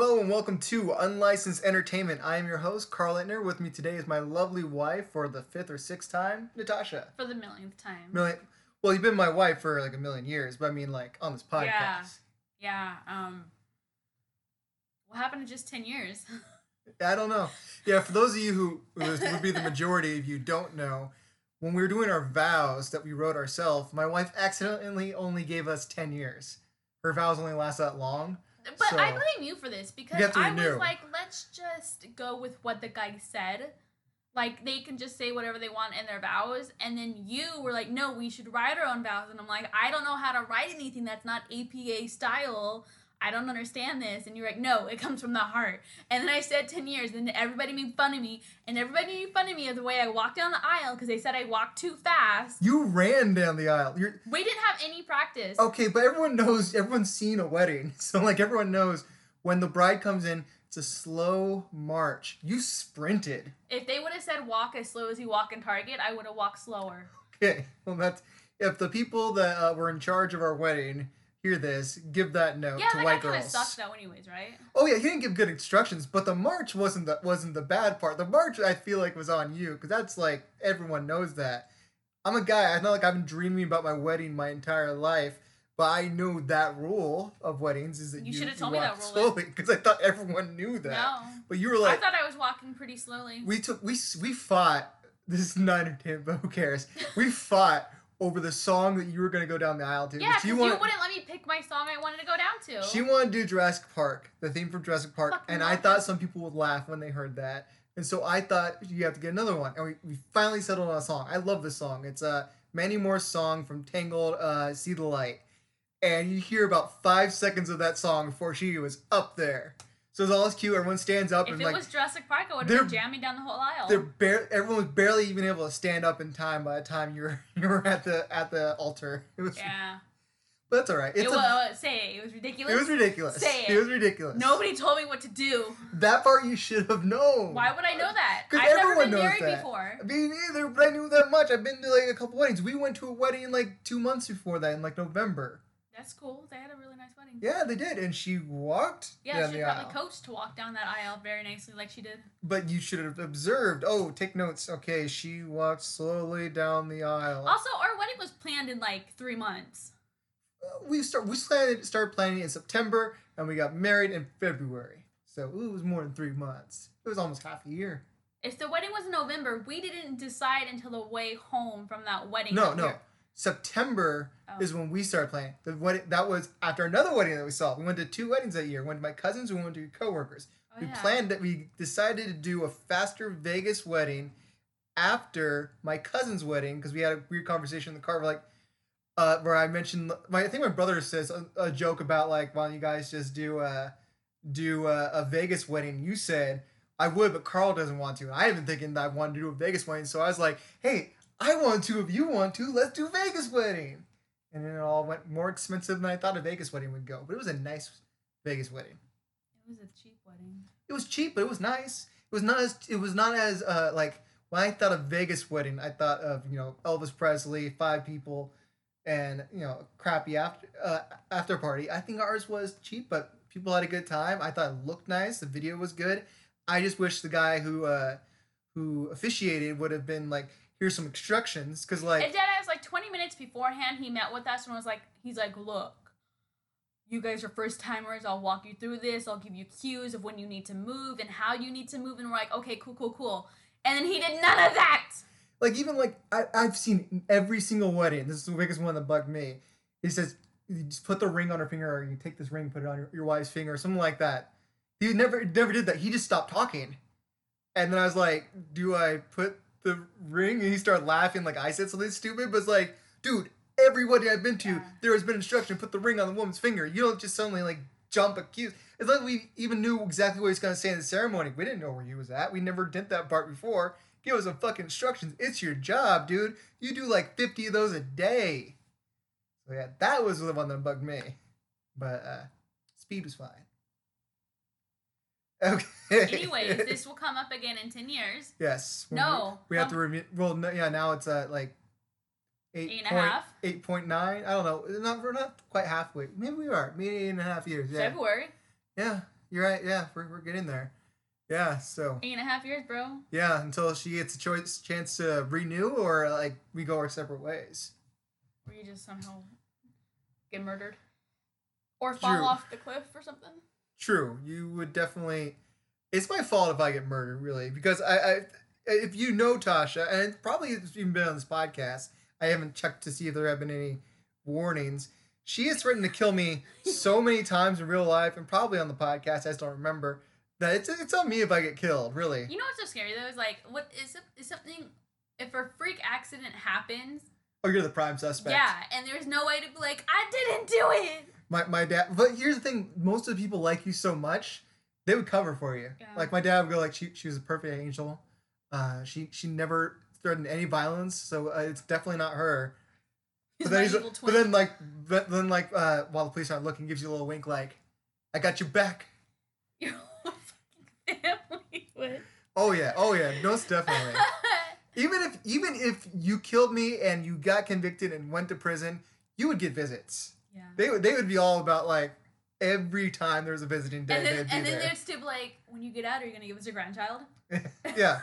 Hello and welcome to Unlicensed Entertainment. I am your host, Carl Ittner. With me today is my lovely wife for the fifth or sixth time, Natasha. For the millionth time. Million. Well, you've been my wife for like a million years, but I mean, like on this podcast. Yeah. Yeah. Um. What happened in just ten years? I don't know. Yeah, for those of you who who would be the majority of you don't know, when we were doing our vows that we wrote ourselves, my wife accidentally only gave us ten years. Her vows only last that long. But So- I blame you for this because I was like, let's just go with what the guy said. Like they can just say whatever they want in their vows, and then you were like, no, we should write our own vows, and I'm like, I don't know how to write anything that's not APA style. I don't understand this, and you're like, no, it comes from the heart. And then I said ten years, and everybody made fun of me, and everybody made fun of me of the way I walked down the aisle because they said I walked too fast. You ran down the aisle. You're We didn't have any practice. okay, but everyone knows. Everyone's seen a wedding, so like everyone knows when the bride comes in, it's a slow march. You sprinted. If they would have said walk as slow as you walk in Target, I would have walked slower. Okay, well that's if the people that uh, were in charge of our wedding hear this, give that note Yeah, to that white kind of girls. sucks though, anyways, right? Oh yeah, he didn't give good instructions, but the march wasn't the wasn't the bad part. The march I feel like was on you because that's like everyone knows that. I'm a guy. I know like I've been dreaming about my wedding my entire life, but I know that rule of weddings is that You you, should've told me walk that rule slowly because I thought everyone knew that. No, But you were like, I thought I was walking pretty slowly. we took we we fought. This is not entertainment, but who cares? We fought over the song that you were gonna go down the aisle to. yeah, because you, wanted- wouldn't let me pick my song I wanted to go down to. She wanted to do Jurassic Park, the theme from Jurassic Park, Fucking and I love thought some people would laugh when they heard that. And so I thought you have to get another one. And we, we finally settled on a song. I love this song. It's uh, Mandy Moore's song from Tangled, uh, See the Light. And you hear about five seconds of that song before she was up there. So it's all this cute. Everyone stands up if and it like was Jurassic Park, I would have been jamming down the whole aisle. they're bare. Everyone was barely even able to stand up in time by the time you were you were at the at the altar. It was, yeah, but that's all right. It's it a- was. Uh, say it. It was ridiculous. it was ridiculous. Say it. It was ridiculous. Nobody told me what to do. That part you should have known. Why would I know that? Because I've never everyone been knows married that. before. Me neither, but I knew that much. I've been to like a couple weddings. We went to a wedding like two months before that in like November. That's cool. They had a really nice wedding. Yeah, they did, and she walked Yeah, she the probably aisle. coached to walk down that aisle very nicely, like she did. But you should have observed. Oh, take notes. Okay, she walked slowly down the aisle. Also, our wedding was planned in like three months. Uh, we start we started started planning in September, and we got married in February. So ooh, it was more than three months. It was almost half a year. If the wedding was in November, we didn't decide until the way home from that wedding. No, no. we're- September Oh. is when we started planning. The wedding that was after another wedding that we saw. We went to two weddings that year. We went to my cousins. We went to coworkers. Oh, we yeah. planned that we decided to do a faster Vegas wedding after my cousin's wedding because we had a weird conversation in the car. We're like, uh, where I mentioned my I think my brother says a, a joke about like, why don't you guys just do a do a, a Vegas wedding? You said I would, but Carl doesn't want to. And I had been thinking that I wanted to do a Vegas wedding, so I was like, hey, I want to. If you want to, let's do Vegas wedding. And then it all went more expensive than I thought a Vegas wedding would go, but it was a nice Vegas wedding It was a cheap wedding. it was cheap, but it was nice. It was not as it was not as uh like when I thought of Vegas wedding, I thought of you know Elvis Presley, five people, and you know crappy after uh, after party. I think ours was cheap, but people had a good time. I thought it looked nice. The video was good. I just wish the guy who uh who officiated would have been like, here's some instructions, because like and Deadass, like 20 minutes beforehand, he met with us and was like, he's like, look, you guys are first timers. I'll walk you through this. I'll give you cues of when you need to move and how you need to move. And we're like, okay, cool, cool, cool. And then he did none of that. like even like I, I've seen every single wedding. This is the biggest one that bugged me. He says you just put the ring on her finger, or you take this ring, put it on your, your wife's finger, or something like that. He never never did that. He just stopped talking, and then I was like, "Do I put the ring?" And he started laughing like I said something stupid. But it's like, dude, every wedding I've been to, Yeah. there has been instruction: put the ring on the woman's finger. You don't just suddenly like jump accuse. It's like we even knew exactly what he was gonna say in the ceremony. We didn't know where he was at. We never did that part before. Give us some fucking instructions. It's your job, dude. You do like 50 of those a day. So yeah, that was the one that bugged me. But uh speed was fine. Okay. Anyways, this will come up again in 10 years. Yes. No. We, we have Um, to review well no, yeah, now it's at like eight Eight and a half? 8.9. I don't know. Not we're not quite halfway. Maybe we are. Maybe eight and a half years. Yeah. February. Yeah. you're right. Yeah, we're, we're getting there. Yeah, so Eight and a half years, bro. yeah, until she gets a choice chance to renew, or like we go our separate ways. Or you just somehow get murdered. Or fall True. off the cliff or something. True, you would definitely. It's my fault if I get murdered, really, because I, I if you know Tasha, and probably it's even been on this podcast, I haven't checked to see if there have been any warnings. She has threatened to kill me so many times in real life, and probably on the podcast. I just don't remember. That it's it's on me if I get killed, really. You know what's so scary though? Is like, what is is something? If a freak accident happens, Oh, you're the prime suspect. yeah, and there's no way to be like, I didn't do it. My my dad. But here's the thing: most of the people like you so much, they would cover for you. Yeah. Like my dad would go like, she she was a perfect angel. Uh, she she never threatened any violence, so uh, it's definitely not her. But then, he's, but then like but then like uh, while the police aren't looking, gives you a little wink like, I got your back. your whole fucking family would. Oh yeah, oh yeah, most definitely. even if even if you killed me and you got convicted and went to prison, you would get visits. Yeah. They would they would be all about like every time there was a visiting day, And then, they'd be and then there. there's still like, when you get out, are you gonna give us a grandchild? yeah.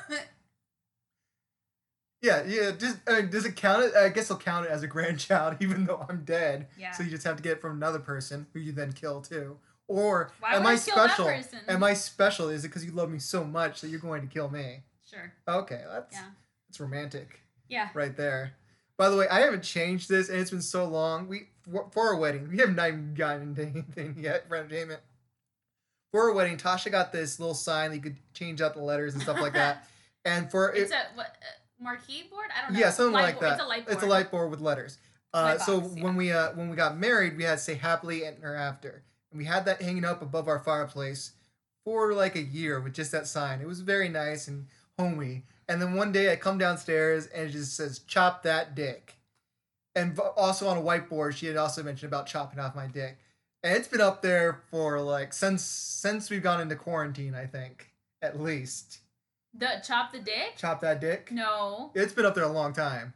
Yeah, yeah. Just I mean, does it count it? I guess I'll count it as a grandchild, even though I'm dead. Yeah. So you just have to get it from another person who you then kill too. Or Why am I I kill that special? person? Am I special? Is it because you love me so much that you're going to kill me? Sure. Okay, that's Yeah. that's romantic Yeah. right there. By the way, I haven't changed this, and it's been so long. We for for our wedding, we haven't even gotten into anything yet for entertainment. For our wedding, Tasha got this little sign that you could change out the letters and stuff like that. And for it, It's a what uh, marquee board? I don't know. yeah, something Light like board. that. It's a light board. It's a light board with letters. Uh, Light so yeah. when we uh, when we got married, we had to say happily and or after, and we had that hanging up above our fireplace for like a year with just that sign. It was very nice and homey. And then one day I come downstairs and it just says "chop that dick," and also on a whiteboard she had also mentioned about chopping off my dick, and it's been up there for like since since we've gone into quarantine. I think at least The chop the dick? chop that dick. No. It's been up there a long time.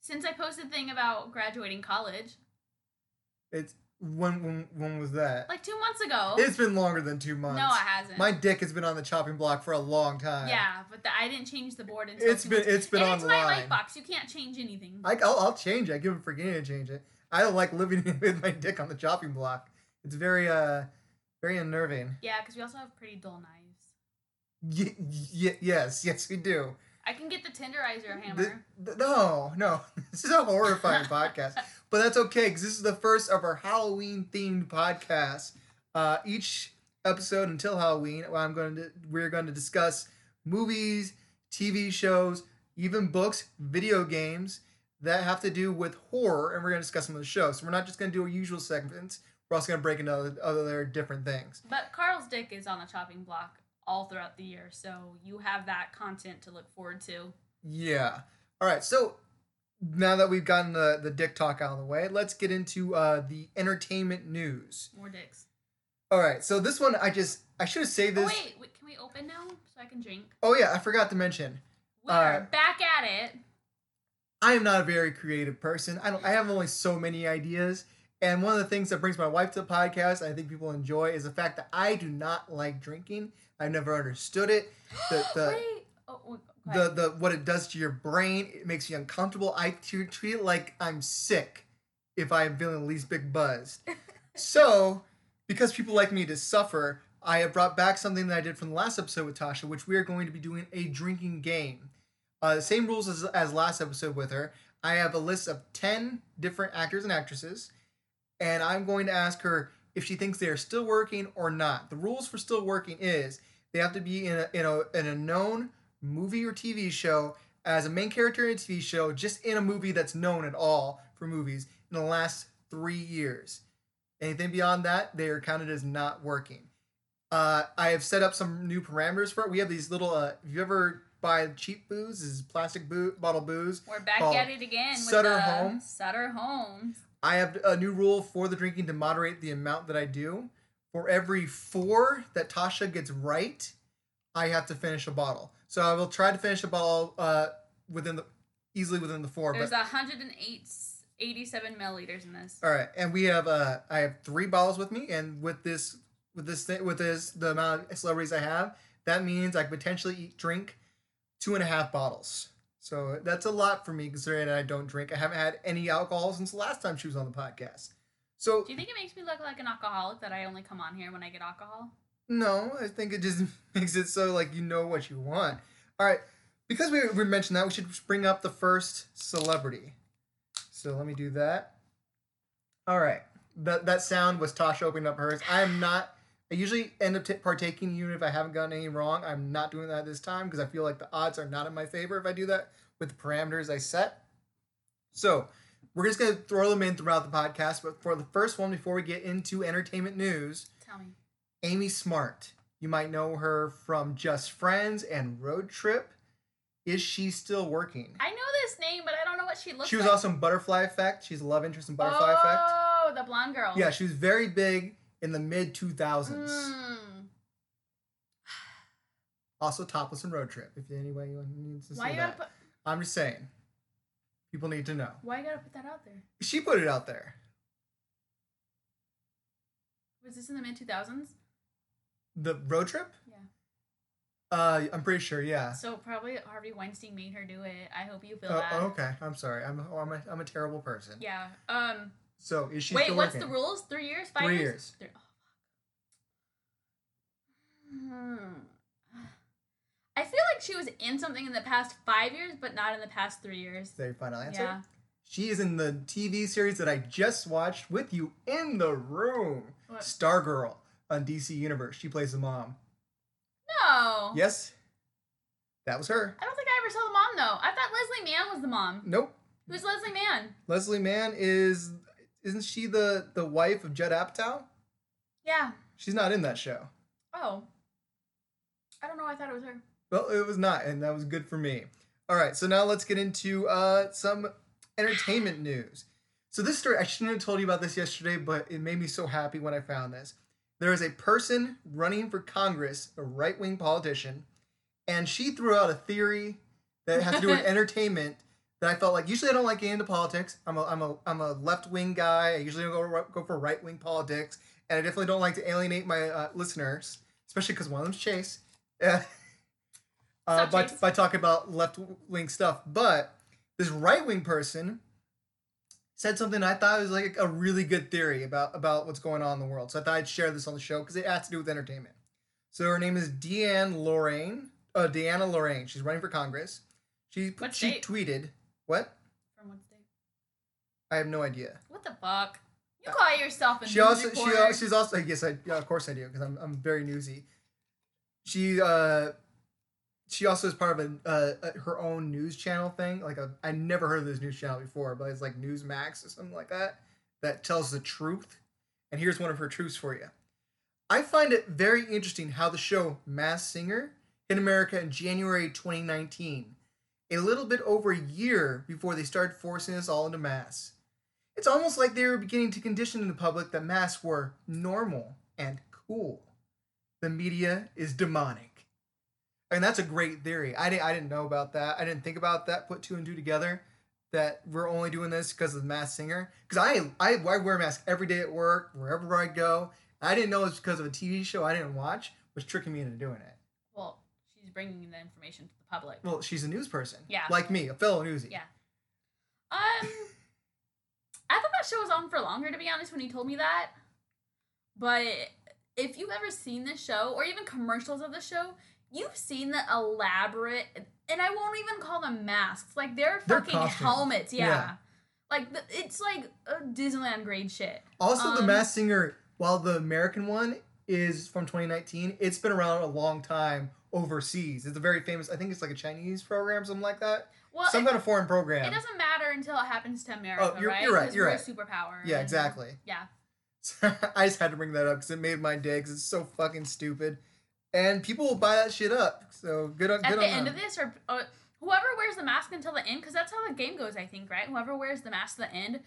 Since I posted a thing about graduating college, It's when when when was that? like two months ago. It's been longer than two months. no, it hasn't. My dick has been on the chopping block for a long time. yeah, but the, I didn't change the board until It's been months- it's been and on it's the my light box. You can't change anything. I, I'll, I'll change it. I give him forgetting to change it. I don't like living with my dick on the chopping block. It's very uh very unnerving. yeah, because we also have pretty dull knives. Y- y- yes, yes, we do. I can get the tenderizer hammer. th- no, no, this is a horrifying podcast, but that's okay because this is the first of our Halloween themed podcast. Uh, each episode until Halloween, I'm going to we're going to discuss movies, TV shows, even books, video games that have to do with horror, and we're going to discuss some of the shows. So we're not just going to do our usual segments. We're also going to break into other, other different things. But Carl's dick is on the chopping block all throughout the year, so you have that content to look forward to. Yeah. All right. So now that we've gotten the, the dick talk out of the way, let's get into uh, the entertainment news. More dicks. All right. So this one, I just I should have saved Oh this. wait, wait, can we open now so I can drink? Oh yeah, I forgot to mention. We're Uh, back at it. I am not a very creative person. I don't. I have only so many ideas. And one of the things that brings my wife to the podcast, I think people enjoy, is the fact that I do not like drinking. I've never understood it. The the. Oh, wait, the the what it does to your brain. It makes you uncomfortable. I t- treat it like I'm sick if I'm feeling the least bit buzzed. so, because people like me to suffer, I have brought back something that I did from the last episode with Tasha, which we are going to be doing a drinking game. Uh, same rules as, as last episode with her. I have a list of 10 different actors and actresses, and I'm going to ask her if she thinks they are still working or not. The rules for still working is they have to be in a, in a, in a known movie or TV show as a main character in a TV show, just in a movie that's known at all for movies in the last three years. Anything beyond that, they are counted as not working. Uh, I have set up some new parameters for it. We have these little. Uh, if you ever buy cheap booze, this is plastic boo- bottle booze. We're back at it again. With Sutter the Home. Sutter Homes. I have a new rule for the drinking to moderate the amount that I do. For every four that Tasha gets right, I have to finish a bottle. So I will try to finish a bottle uh, within the easily within the four. There's but 108, 87 milliliters in this. all right, and we have uh, I have three bottles with me, and with this with this thing, with this the amount of celebrities I have, that means I could potentially eat, drink two and a half bottles. So that's a lot for me considering I don't drink. I haven't had any alcohol since the last time she was on the podcast. So Do you think it makes me look like an alcoholic that I only come on here when I get alcohol? no, I think it just makes it so like you know what you want. All right, because we, we mentioned that, we should bring up the first celebrity. So let me do that. All right, that that sound was Tasha opening up hers. I am not. I usually end up t- partaking even if I haven't gotten any wrong. I'm not doing that this time because I feel like the odds are not in my favor if I do that with the parameters I set. So we're just gonna throw them in throughout the podcast. But for the first one, before we get into entertainment news, Tell me. Amy Smart. You might know her from Just Friends and Road Trip. Is she still working? I know this name, but I don't know what she looks like. She was like. also in Butterfly Effect. She's a love interest in Butterfly Effect. Oh, the blonde girl. Yeah, she was very big in the mid 2000s. Mm. Also topless and Road Trip, if anybody needs to see Why you gotta that. put? I'm just saying. People need to know. Why you gotta put that out there? She put it out there. Was this in the mid two thousands? The Road Trip? Yeah. Uh, I'm pretty sure, yeah. So probably Harvey Weinstein made her do it. I hope you feel Oh, that. okay. I'm sorry. I'm, I'm, a, I'm a terrible person. Yeah. Um. So is she wait, what's working? the rules? Three years? Five Three years? years. Oh, fuck. Hmm. I feel like she was in something in the past five years, but not in the past three years. Is that your final answer? Yeah. She is in the TV series that I just watched with you in the room. What? Stargirl on DC Universe. She plays the mom. No. Yes. That was her. I don't think I ever saw the mom though. I thought Leslie Mann was the mom. Nope. Who's Leslie Mann? Leslie Mann is isn't she the the wife of Judd Apatow? Yeah. She's not in that show. Oh. I don't know. I thought it was her. Well, it was not, and that was good for me. All right, so now let's get into uh, some entertainment news. So this story, I shouldn't have told you about this yesterday, but it made me so happy when I found this. There is a person running for Congress, a right-wing politician, and she threw out a theory that has to do with entertainment that I felt like usually I don't like getting into politics. I'm a I'm a I'm a left-wing guy. I usually don't go go for right-wing politics, and I definitely don't like to alienate my uh, listeners, especially because one of them's Chase. Uh, uh, by, Chase? by talking about left wing stuff. But this right wing person said something I thought was like a really good theory about about what's going on in the world. So I thought I'd share this on the show because it has to do with entertainment. So her name is Deanne Lorraine. Uh, Deanna Lorraine. She's running for Congress. She What she tweeted what? From what state? I have no idea. What the fuck? You call yourself a She news also she reporter. al- she's also yes I yeah of course I do because I'm I'm very newsy. She uh she also is part of a, uh, a her own news channel thing like a I never heard of this news channel before but it's like Newsmax or something like that that tells the truth. And here's one of her truths for you. I find it very interesting how the show Masked Singer hit America in January 2019, a little bit over a year before they started forcing us all into mass. It's almost like they were beginning to condition the public that masks were normal and cool. The media is demonic. And that's a great theory. I didn't, I didn't know about that. I didn't think about that, put two and two together, that we're only doing this because of the Masked Singer. Because I, I, I wear a mask every day at work, wherever I go. I didn't know it's because of a TV show I didn't watch was tricking me into doing it. Bringing the information to the public. Well, she's a news person. Yeah. Like me, a fellow newsie. Yeah. Um, I thought that show was on for longer, to be honest, when he told me that. But if you've ever seen this show, or even commercials of the show, you've seen the elaborate, and I won't even call them masks. Like they're They're fucking helmets. Yeah. Yeah. Like the, it's like a Disneyland grade shit. Also, the Um, Masked Singer, while the American one is from 2019, it's been around a long time overseas. It's a very famous. I think it's like a Chinese program, something like that. Well, Some it, kind of foreign program. it doesn't matter until it happens to America, Oh, you're- right? you're right, you're we're right. a superpower. Yeah, exactly. Yeah. I just had to bring that up because it made my day. Because it's so fucking stupid, and people will buy that shit up. So good on At good the on end them. of this, or uh, whoever wears the mask until the end, because that's how the game goes, I think, right? Whoever wears the mask to the end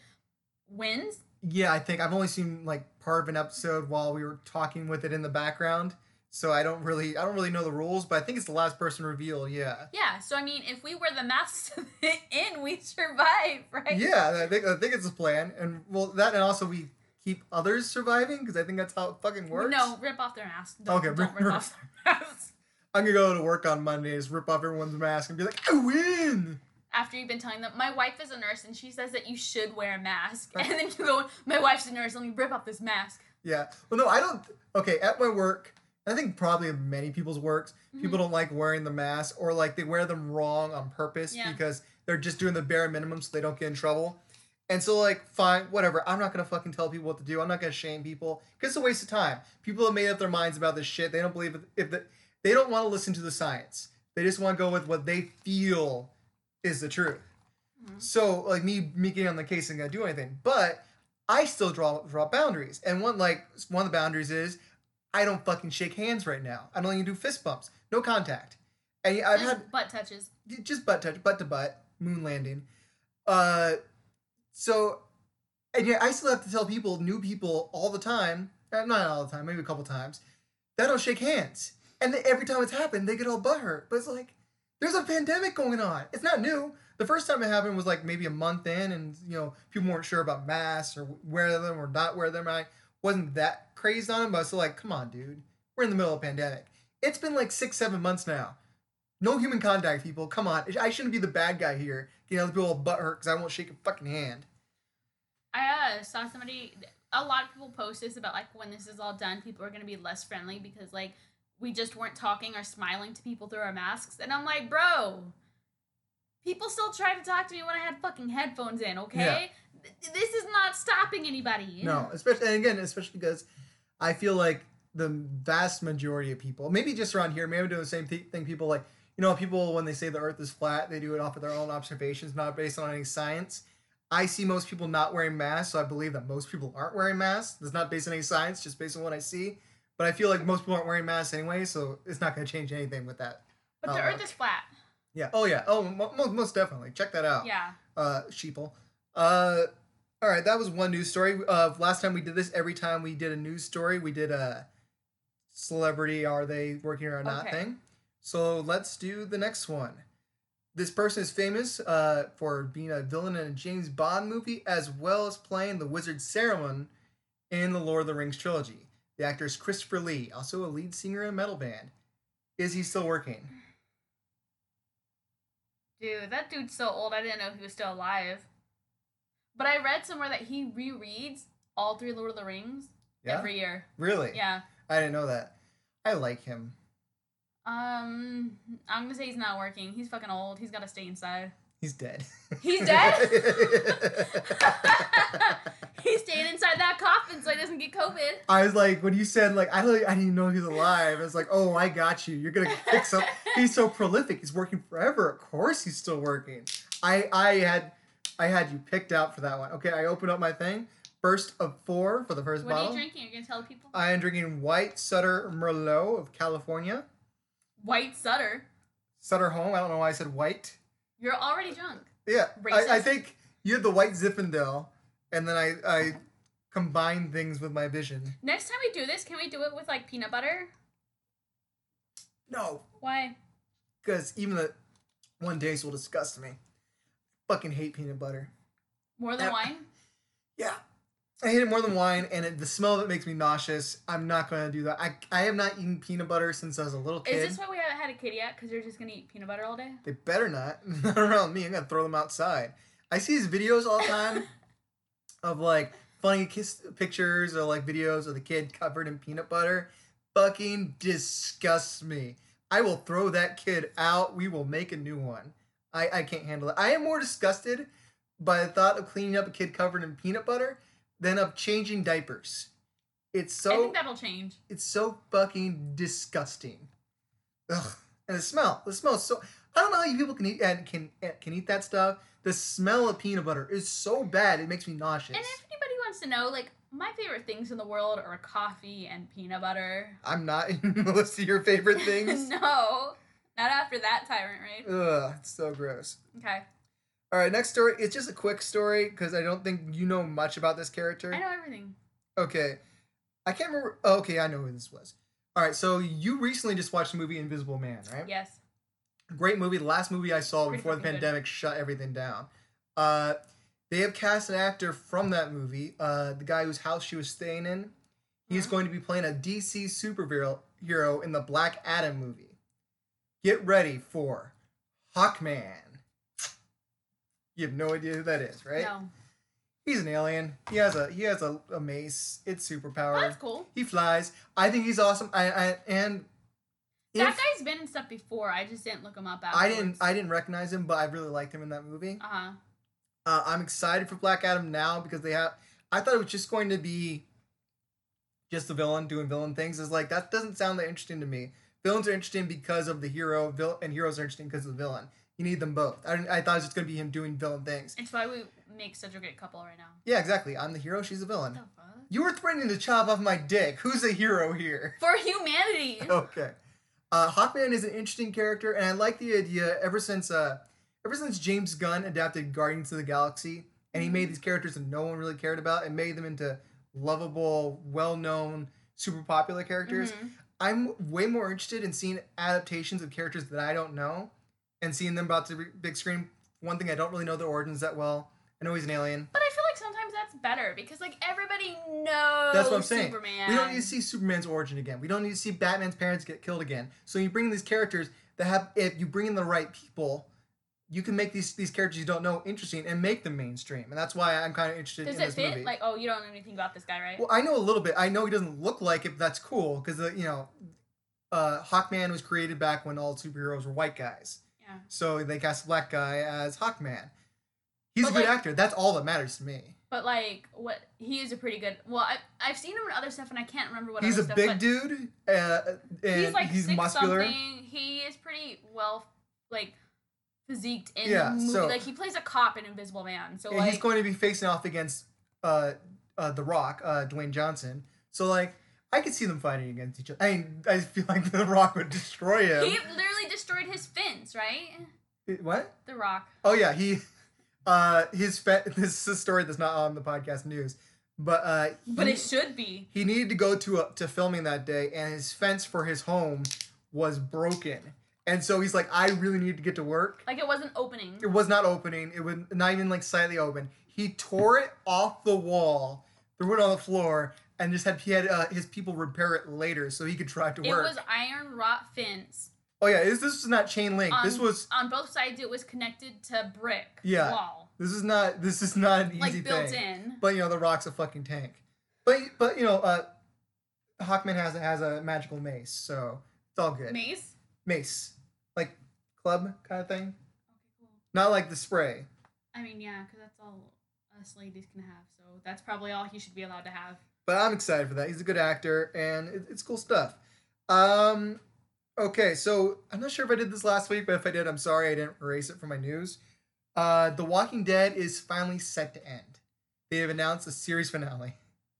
wins. Yeah, I think I've only seen like part of an episode while we were talking with it in the background. So I don't really, I don't really know the rules, but I think it's the last person revealed. Yeah. Yeah. So I mean, if we wear the masks the end, we survive, right? Yeah, I think I think it's a plan, and well, that and also we keep others surviving because I think that's how it fucking works. No, rip off their mask. Don't, Okay, don't rip- rip, rip- off their masks. I'm gonna go to work on Mondays, rip off everyone's mask, and be like, I win. After you've been telling them, my wife is a nurse and she says that you should wear a mask, and then you go, my wife's a nurse, let me rip off this mask. Yeah. Well, no, I don't. Okay, at my work, I think probably many people's works, Mm-hmm. people don't like wearing the mask, or like they wear them wrong on purpose Yeah. because they're just doing the bare minimum so they don't get in trouble. And so, like, fine, whatever. I'm not gonna fucking tell people what to do. I'm not gonna shame people because it's a waste of time. People have made up their minds about this shit. They don't believe if the, they don't want to listen to the science. They just want to go with what they feel is the truth. So, like me, me getting on the case isn't gonna do anything. But I still draw draw boundaries, and one like one of the boundaries is I don't fucking shake hands right now. I don't even do fist bumps, no contact. And I've Just had butt touches. just butt touch, butt to butt, moon landing. Uh, so, and yet I still have to tell people, new people, all the time. uh, Not all the time, maybe a couple times. That don't shake hands, and every time it's happened, they get all butthurt. But it's like, there's a pandemic going on. It's not new. The first time it happened was like maybe a month in, and you know people weren't sure about masks or wear them or not wear them. I wasn't that crazed on them, but I was still like, come on, dude, we're in the middle of a pandemic. It's been like six, seven months now. No human contact, people. Come on. I shouldn't be the bad guy here. You Getting other people butt hurt because I won't shake a fucking hand. I uh, saw somebody. A lot of people post this about like when this is all done, people are gonna be less friendly because like we just weren't talking or smiling to people through our masks, and I'm like, bro, people still try to talk to me when I had fucking headphones in. Okay, Th- this is not stopping anybody. No, especially and again, especially because I feel like the vast majority of people, maybe just around here, maybe doing the same th- thing. People like you know, people when they say the Earth is flat, they do it off of their own observations, not based on any science. I see most people not wearing masks, so I believe that most people aren't wearing masks. It's not based on any science, just based on what I see. But I feel like most people aren't wearing masks anyway, so it's not going to change anything with that. But the Oh, Earth is flat. Yeah. Oh yeah. Oh, mo- mo- most definitely. Check that out. Yeah. uh, sheeple. Uh, all right, that was one news story. Uh, last time we did this, every time we did a news story, we did a celebrity are they working or not Okay. thing. So let's do the next one. This person is famous uh, for being a villain in a James Bond movie, as well as playing the Wizard Saruman in the Lord of the Rings trilogy. The actor is Christopher Lee, also a lead singer in a metal band. Is he still working? Dude, that dude's so old. I didn't know he was still alive. But I read somewhere that he rereads all three Lord of the Rings Yeah. every year. Really? Yeah. I didn't know that. I like him. Um, I'm gonna say he's not working. He's fucking old. He's gotta stay inside. He's dead. He's dead? he's staying inside that coffin so he doesn't get COVID. I was like, when you said like, I I didn't even know he was alive. I was like, oh, I got you. You're gonna fix up. He's so prolific. He's working forever. Of course, he's still working. I, I had, I had you picked out for that one. Okay, I opened up my thing. First of four for the first What are bottle. you drinking? You're gonna tell people? I am drinking White Sutter Merlot of California. White Sutter. Sutter Home. I don't know why I said white. You're already drunk. Yeah, I, I think you had the white Zinfandel, and then I, I combined things with my vision. Next time we do this, can we do it with like peanut butter? No, Why? because even the one taste will disgust me. Fucking hate peanut butter. More than Yep. wine? Yeah, I hate it more than wine, and it, the smell of it makes me nauseous. I'm not gonna do that. I, I have not eaten peanut butter since I was a little kid. Is this why we haven't had a kid yet? Because you're just gonna eat peanut butter all day? They better not. Not around me. I'm gonna throw them outside. I see these videos all the time of like funny kiss pictures or like videos of the kid covered in peanut butter. Fucking disgusts me. I will throw that kid out. We will make a new one. I, I can't handle it. I am more disgusted by the thought of cleaning up a kid covered in peanut butter than of changing diapers. It's so. I think that'll change. it's so fucking disgusting. Ugh. And the smell, the smell is so. I don't know how you people can eat and can eh, can eat that stuff. The smell of peanut butter is so bad; it makes me nauseous. And if anybody wants to know, like, my favorite things in the world are coffee and peanut butter. I'm not in the list of your favorite things. no, not after that tyrant raid. Ugh, it's so gross. Okay, All right, next story. It's just a quick story because I don't think you know much about this character. I know everything. Okay, I can't remember. Oh, okay, I know who this was. All right, so you recently just watched the movie Invisible Man, right? Yes. Great movie. The last movie I saw before the good. pandemic shut everything down. Uh, they have cast an actor from that movie, uh, the guy whose house she was staying in. He's Mhm. going to be playing a DC superhero in the Black Adam movie. Get ready for Hawkman. You have no idea who that is, right? No. He's an alien. He has a he has a, a mace. It's superpowered. that's cool. He flies. I think he's awesome. I, I and That if- guy's been in stuff before. I just didn't look him up. I didn't I didn't recognize him, but I really liked him in that movie. Uh huh. Uh, I'm excited for Black Adam now because they have. I thought it was just going to be just the villain doing villain things. Is like that doesn't sound that interesting to me. Villains are interesting because of the hero, vil- and heroes are interesting because of the villain. You need them both. I, I thought it was just going to be him doing villain things. It's why we make such a great couple right now. Yeah, exactly. I'm the hero. She's the What villain. the fuck? You were threatening to chop off my dick. Who's the hero here? For humanity. okay. Uh, Hawkman is an interesting character, and I like the idea. Ever since, uh, ever since James Gunn adapted Guardians of the Galaxy, and he made these characters that no one really cared about, and made them into lovable, well-known, super popular characters. Mhm. I'm way more interested in seeing adaptations of characters that I don't know, and seeing them brought to the big screen. One thing I don't really know the origins that well. I know he's an alien. But I better because like everybody knows. That's what I'm saying. Superman. We don't need to see Superman's origin again. We don't need to see Batman's parents get killed again. So you bring in these characters that have, if you bring in the right people, you can make these these characters you don't know interesting and make them mainstream. And that's why I'm kind of interested Does in it this fit? movie. Like, oh, you don't know anything about this guy, right? well, I know a little bit. I know he doesn't look like it, but that's cool because you know, uh, Hawkman was created back when all superheroes were white guys. yeah. So they cast a black guy as Hawkman. He's But, a good like- actor. That's all that matters to me. But like, what he is a pretty good. Well, I I've seen him in other stuff, and I can't remember what. He's a stuff, big dude, uh, and He's like he's muscular. something. He is pretty well, like, physiqued in Yeah, the movie. so- like he plays a cop in Invisible Man. So like, he's going to be facing off against uh, uh, The Rock, uh, Dwayne Johnson. So like, I could see them fighting against each other. I mean, I feel like The Rock would destroy him. he literally destroyed his fins, right? What? The Rock. Oh yeah, he, uh, his fe- this is a story that's not on the podcast news, but uh, But it should be. he needed to go to a, to filming that day, and his fence for his home was broken, and so he's like, I really need to get to work. Like it wasn't opening. It was not opening. It was not even like slightly open. He tore it off the wall, threw it on the floor, and just had he had uh, his people repair it later so he could drive to work. It was iron wrought fence. Oh yeah, this, this was not chain link. On, this was on both sides. It was connected to brick Yeah. wall, this is not this is not an easy like built thing. in. But you know the rock's a fucking tank. But but you know uh, Hawkman has has a magical mace, so it's all good. Mace. Mace, like club kind of thing, Okay, cool. not like the spray. I mean, yeah, because that's all us ladies can have. So that's probably all he should be allowed to have. but I'm excited for that. He's a good actor, and it, it's cool stuff. Um, okay, so I'm not sure if I did this last week, but if I did, I'm sorry I didn't erase it from my news. Uh, The Walking Dead is finally set to end. They have announced a series finale,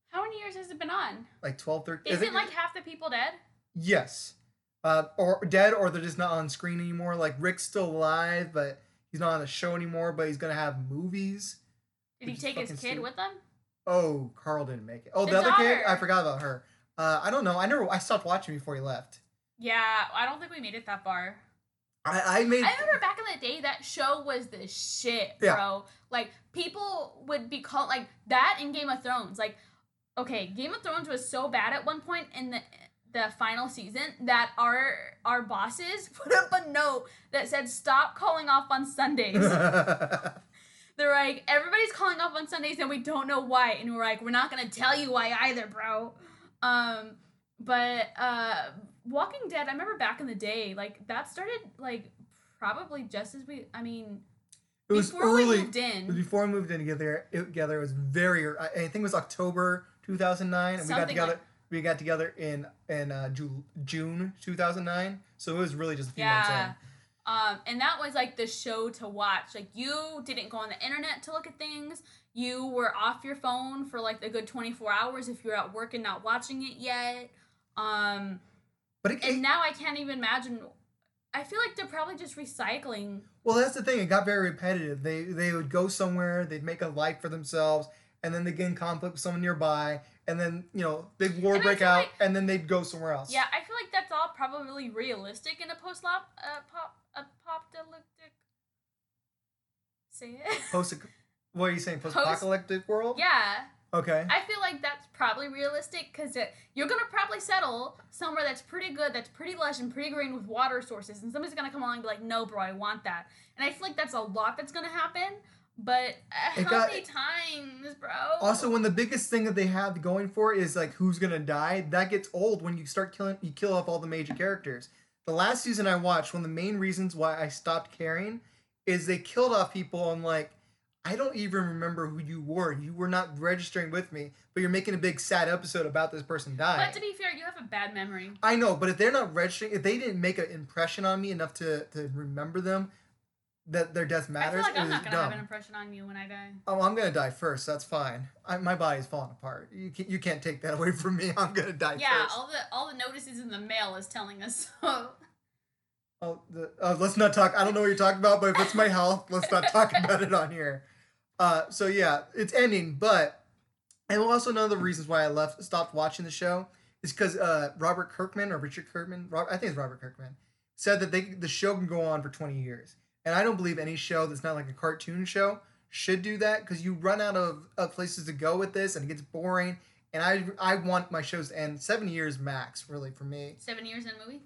How many years has it been on? like 12, 13. Isn't like half the people dead? yes, uh, or dead, or they're just not on screen anymore. Like Rick's still alive, but he's not on the show anymore. But he's gonna have movies. Did he take his kid stupid. with him? Oh, Carl didn't make it. Oh, the, The other kid. I forgot about her. Uh, I don't know. I never. I stopped watching before he left. Yeah, I don't think we made it that far. I, I made. I remember back in the day that show was the shit, Yeah. bro. Like people would be called like that in Game of Thrones. Like, okay, Game of Thrones was so bad at one point in the the final season that our our bosses put up a note that said stop calling off on Sundays. They're like, everybody's calling off on Sundays and we don't know why. And we're like, we're not gonna tell you why either, bro. Um, but uh Walking Dead, I remember back in the day, like that started like probably just as we I mean it was before we early. moved in. Before we moved in together, it, together it was very. I think it was October 2009, and we got together. like- we got together in in uh, Ju- June 2009, so it was really just a few months Yeah. in. Um, and that was like the show to watch. Like you didn't go on the internet to look at things. You were off your phone for like a good 24 hours if you're at work and not watching it yet. Um, But it, and now I can't even imagine. I feel like they're probably just recycling. well, that's the thing. It got very repetitive. They they would go somewhere, they'd make a life for themselves, and then they get in conflict with someone nearby, and then you know big war And break out, like- and then they'd go somewhere else. Yeah, I feel like that's all probably realistic in a post uh, pop apocalyptic. Say it. Post What are you saying? Post-apocalyptic world? Yeah, Okay. I feel like that's probably realistic because you're gonna probably settle somewhere that's pretty good, that's pretty lush and pretty green with water sources, and somebody's gonna come along and be like, "No, bro, I want that." And I feel like that's a lot that's gonna happen. But uh, how got- many times, bro? Also, when the biggest thing that they have going for it is like who's gonna die, that gets old when you start killing, you kill off all the major characters. The last season I watched, one of the main reasons why I stopped caring is they killed off people and like, I don't even remember who you were. You were not registering with me, but you're making a big sad episode about this person dying. But to be fair, you have a bad memory. I know, but if they're not registering, if they didn't make an impression on me enough to, to remember them, that their death matters. I feel like I'm not gonna dumb. have an impression on you when I die. Oh, I'm gonna die first. That's fine. I, my body's falling apart. You can't, you can't take that away from me. I'm gonna die Yeah, first. all the all the notices in the mail is telling us so. Oh, the, oh, let's not talk. I don't know what you're talking about, but if it's my health, let's not talk about it on here. Uh, so yeah, it's ending, but and also one of the reasons why I left, stopped watching the show is because uh, Robert Kirkman or Richard Kirkman, Rob, I think it's Robert Kirkman, said that they the show can go on for 20 years, and I don't believe any show that's not like a cartoon show should do that because you run out of, of places to go with this and it gets boring. And I I want my shows to end seven years max, really for me. Seven years in a movie.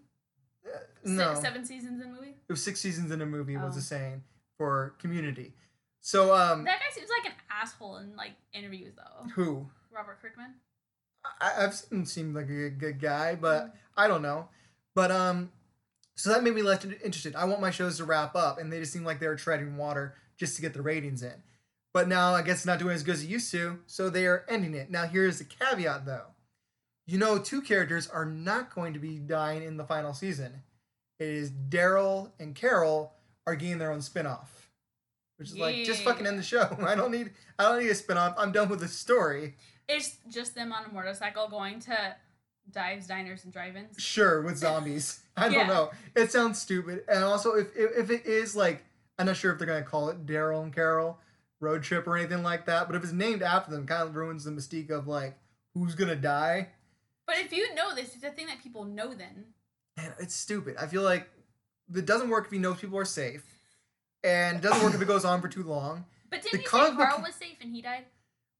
Uh, Se- no, seven seasons in a movie. it was six seasons in a movie was Oh. the saying for community so um That guy seems like an asshole in like interviews though. who? Robert Kirkman. I, i've seen seemed like a good, guy but i don't know. But um so that made me less interested. I want my shows to wrap up and they just seem like they were treading water just to get the ratings in. But now i guess it's not doing as good as it used to so they are ending it. Now here's the caveat though. You know two characters are not going to be dying in the final season. It is daryl and carol are getting their own spin-off which is like just fucking end the show. I don't need i don't need a spin-off. I'm done with the story. It's just them on a motorcycle going to dives, diners, and drive-ins. sure with zombies. I don't Yeah. know. It sounds stupid. And also if, if if it is like i'm not sure if they're gonna call it daryl and carol road trip or anything like that but if it's named after them kind of ruins the mystique of like who's gonna die. But if you know this, it's a thing that people know. Then. And it's stupid. I feel like it doesn't work if you know people are safe and it doesn't work if it goes on for too long But didn't The you say comic book- Carl was safe and he died?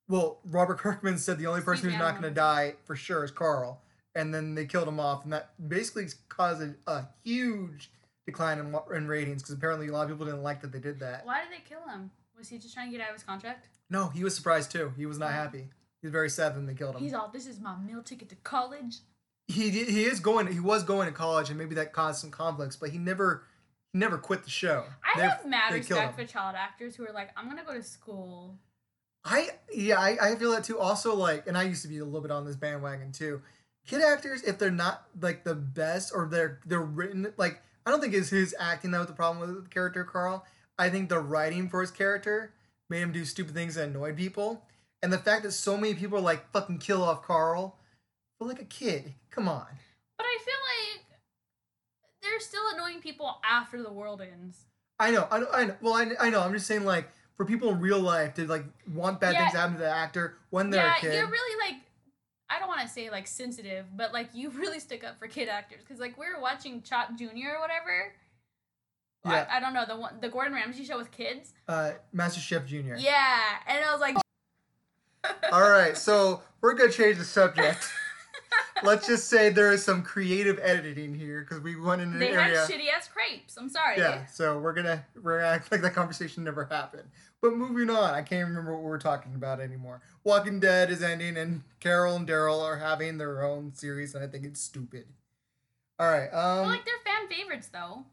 well robert kirkman said the only person Excuse who's me, I not gonna die for sure is carl and then they killed him off and that basically caused a, a huge decline in, in ratings because apparently a lot of people didn't like that they did that Why did they kill him? Was he just trying to get out of his contract? No, he was surprised too. He was not Oh. happy. He was very sad when they killed him. He's all, "This is my meal ticket to college." he he is going. He was going to college, and maybe that caused some conflicts. But he never he never quit the show. I They- have mad respect for child actors who are like, "I'm gonna go to school." I yeah, I, I feel that too. Also, like, and I used to be a little bit on this bandwagon too. Kid actors, if they're not like the best or they're they're written like I don't think it's his acting that was the problem with the character Carl. I think the writing for his character made him do stupid things that annoyed people, and the fact that so many people are like fucking kill off Carl, but like a kid, come on. But I feel like they're still annoying people after the world ends. I know, I know, I know. Well, I, I know. I'm just saying, like, for people in real life to like want bad Yeah. things to happen to the actor when they're yeah, a kid. you're really like. I don't want to say like sensitive, but like you really stick up for kid actors because like we were watching Chop Junior or whatever. Yeah. I, I don't know the one the Gordon Ramsay show with kids. uh, Master Chef Junior. Yeah, and I was like, All right, so we're gonna change the subject. Let's just say there is some creative editing here because we went in an they had area. shitty ass crepes. I'm sorry. Yeah, so we're gonna we're gonna act like that conversation never happened. But moving on, I can't remember what we were talking about anymore. Walking Dead is ending, and Carol and Daryl are having their own series, and I think it's stupid. All right, um, Well, like they're fan favorites though.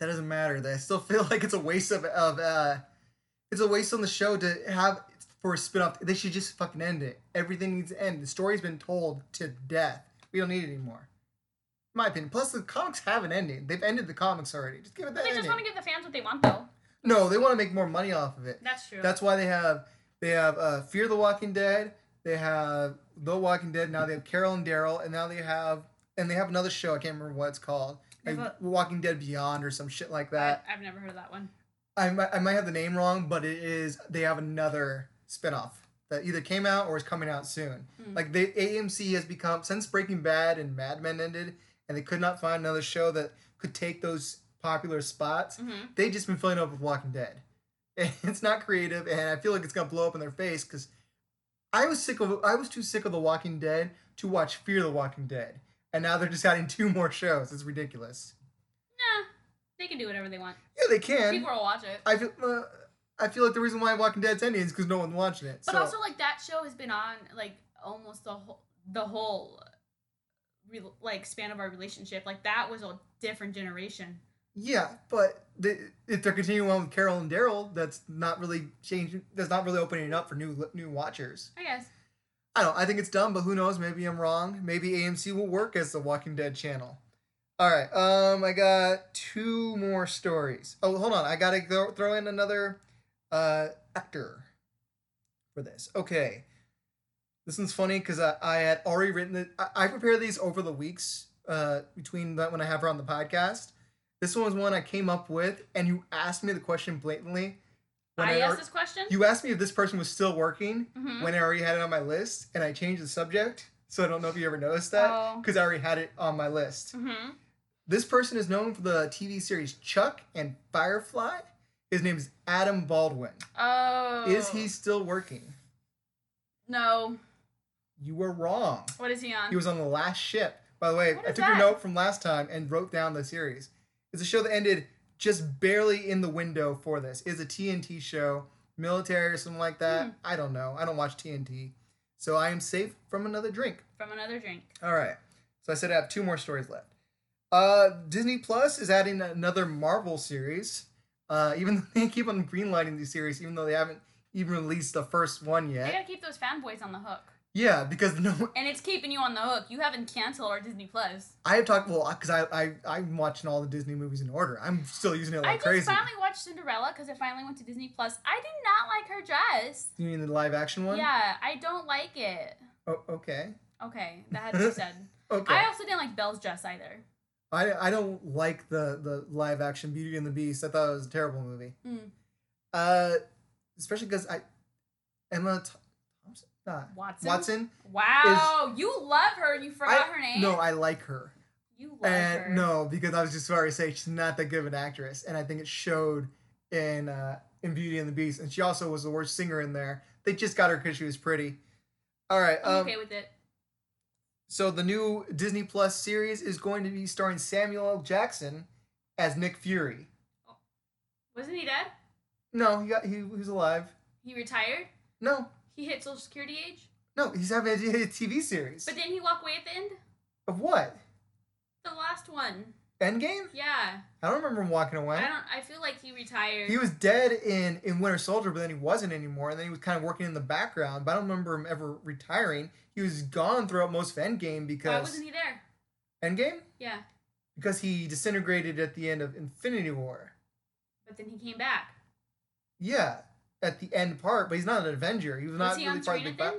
that doesn't matter. I still feel like it's a waste of of uh, it's a waste on the show to have for a spin-off. They should just fucking end it. Everything needs to end. The story's been told to death. We don't need it anymore. In my opinion. Plus, the comics have an ending. They've ended the comics already. Just give it that They just want to give the fans what they want though. No, they want to make more money off of it. That's true. That's why they have they have uh, Fear the Walking Dead. They have The Walking Dead. Now they have Carol and Daryl, and now they have and they have another show. I can't remember what it's called. Like have Walking Dead Beyond or some shit like I, that. I've never heard of that one. I might, I might have the name wrong, but it is they have another spinoff that either came out or is coming out soon. Hmm. Like the AMC has become since Breaking Bad and Mad Men ended, and they could not find another show that could take those popular spots. hmm They just been filling up with Walking Dead. and it's not creative, and I feel like it's gonna blow up in their face because I was sick of I was too sick of The Walking Dead to watch Fear the Walking Dead, and now they're just adding two more shows. It's ridiculous. Nah, they can do whatever they want. Yeah, they can. People will watch it. I feel. Uh, I feel like the reason why Walking Dead's ending is because no one's watching it. But so, also, like that show has been on like almost the whole the whole re- like span of our relationship. Like that was a different generation. yeah, but they, if they're continuing on with Carol and Daryl, that's not really changing. That's not really opening it up for new new watchers. I guess. I don't. I think it's dumb, but who knows? Maybe I'm wrong. Maybe AMC will work as the Walking Dead channel. All right. Um, I got two more stories. Oh, hold on. I gotta go, throw in another uh actor for this. Okay. This one's funny because I, I had already written it. I, I prepare these over the weeks uh between that when I have her on the podcast. This one was one I came up with, and you asked me the question blatantly. when I ar- asked this question. you asked me if this person was still working Mhm. when I already had it on my list, and I changed the subject. So I don't know if you ever noticed that Oh. because I already had it on my list. Mm-hmm. This person is known for the TV series Chuck and Firefly. His name is Adam Baldwin. Oh. Is he still working? No. You were wrong. What is he on? He was on the last ship. By the way, I took your note from last time and wrote down the series. It's a show that ended just barely in the window for this. It's a TNT show, military or something like that. Hmm. I don't know. I don't watch TNT. So I am safe from another drink. From another drink. All right. So I said I have two more stories left. Uh, Disney Plus is adding another Marvel series. Uh, even though they keep on greenlighting these series, even though they haven't even released the first one yet. They gotta keep those fanboys on the hook. Yeah, because no, And it's keeping you on the hook. You haven't canceled our Disney Plus. I have talked well because I I I'm watching all the Disney movies in order. I'm still using it like crazy. I just finally watched Cinderella because it finally went to Disney Plus. I did not like her dress. You mean the live action one? Yeah, I don't like it. Oh, okay. Okay, that had to be said. Okay. I also didn't like Belle's dress either. I, I don't like the the live action Beauty and the Beast. I thought it was a terrible movie. Mm. Uh, especially because I Emma Th- Thompson, not Watson. Watson. Wow, you love her. And you forgot I- her name. No, I like her. you love and her. no, because I was just sorry to say she's not that good of an actress, and I think it showed in uh, in Beauty and the Beast. And she also was the worst singer in there. They just got her because she was pretty. All right. I'm Um, okay with it. So the new Disney Plus series is going to be starring Samuel L. Jackson as Nick Fury. Wasn't he dead? No, he got he, he was alive. He retired. No, He hit Social Security age. no, he's having a, a TV series. But didn't he walk away at the end? of what? The last one. Endgame? Yeah. I don't remember him walking away. I don't. I feel like he retired. He was dead in in Winter Soldier, but then he wasn't anymore. And then he was kind of working in the background. But I don't remember him ever retiring. He was gone throughout most of Endgame because Why wasn't he there? Endgame Yeah. because he disintegrated at the end of Infinity War. But then he came back. Yeah, at the end part, but he's not an Avenger. He was not was he really part of the big five.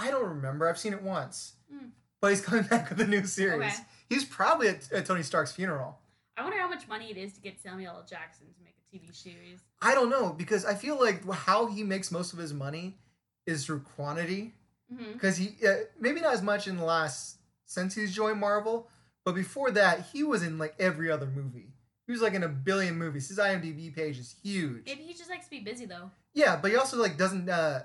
I don't remember. I've seen it once. Hmm. But he's coming back with a new series. Okay. He's probably at, at Tony Stark's funeral. I wonder how much money it is to get Samuel L. Jackson to make a TV series. I don't know because I feel like how he makes most of his money is through quantity. Mm-hmm. Because he uh, maybe not as much in the last since he's joined Marvel, but before that he was in like every other movie. He was like in a billion movies. His IMDb page is huge. Maybe he just likes to be busy though. Yeah, but he also like doesn't uh,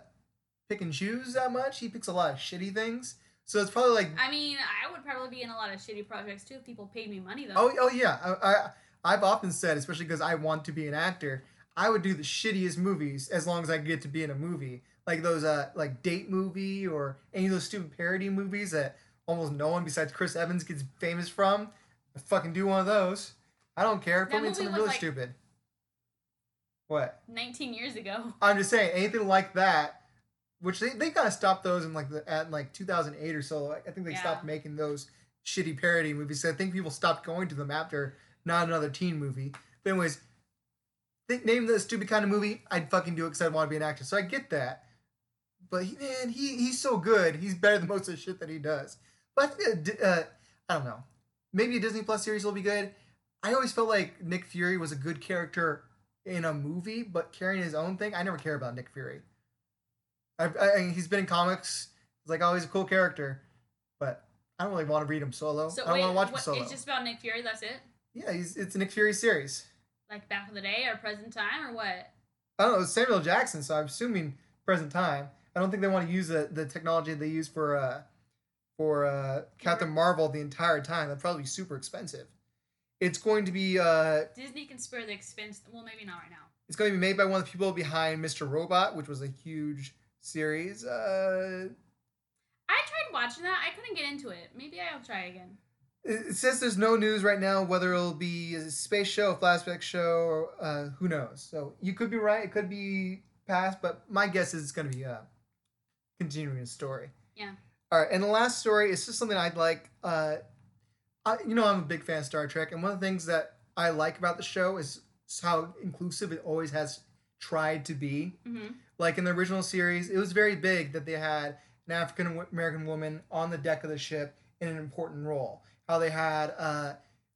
pick and choose that much. He picks a lot of shitty things. So it's probably like I mean, I would probably be in a lot of shitty projects too if people paid me money though. oh oh yeah. I, I I've often said, especially because I want to be an actor, I would do the shittiest movies as long as I get to be in a movie. Like those uh like date movie or any of those stupid parody movies that almost no one besides Chris Evans gets famous from. I fucking do one of those. I don't care. Put me in something really like- stupid. What? 19 years ago. I'm just saying anything like that, which they, they kind of stopped those in like the at like 2008 or so. I think they Yeah. stopped making those shitty parody movies. So I think people stopped going to them after not another teen movie. But anyways, think name the stupid kind of movie, I'd fucking do it because I want to be an actor. So I get that. But he, man, he he's so good. He's better than most of the shit that he does. But I think that, Di- uh, I don't know. Maybe a Disney Plus series will be good. I always felt like Nick Fury was a good character in a movie, but carrying his own thing, I never care about Nick Fury. I, I, I- he's been in comics. It's like, oh, he's a cool character, but I don't really want to read him solo. So I don't wait, want to watch him solo. it's just about Nick Fury. That's it. Yeah, he's it's a Nick Fury series. Like back in the day or present time or what? I don't know Samuel Jackson, so I'm assuming present time. I don't think they want to use the, the technology they use for uh for uh Captain Marvel the entire time. That'd probably be super expensive. It's going to be uh Disney can spare the expense. Well, maybe not right now. it's going to be made by one of the people behind Mr. Robot, which was a huge series. Uh I tried watching that. I couldn't get into it. Maybe I'll try again. it says there's no news right now whether it'll be a space show, a flashback show, or uh, who knows. So you could be right. It could be past, but my guess is it's going to be uh, continuing story. Yeah. All right, and the last story is just something I'd like. Uh, I, you know, I'm a big fan of Star Trek, and one of the things that I like about the show is how inclusive it always has tried to be. Mm-hmm. Like in the original series, it was very big that they had an African American woman on the deck of the ship in an important role. How they had uh,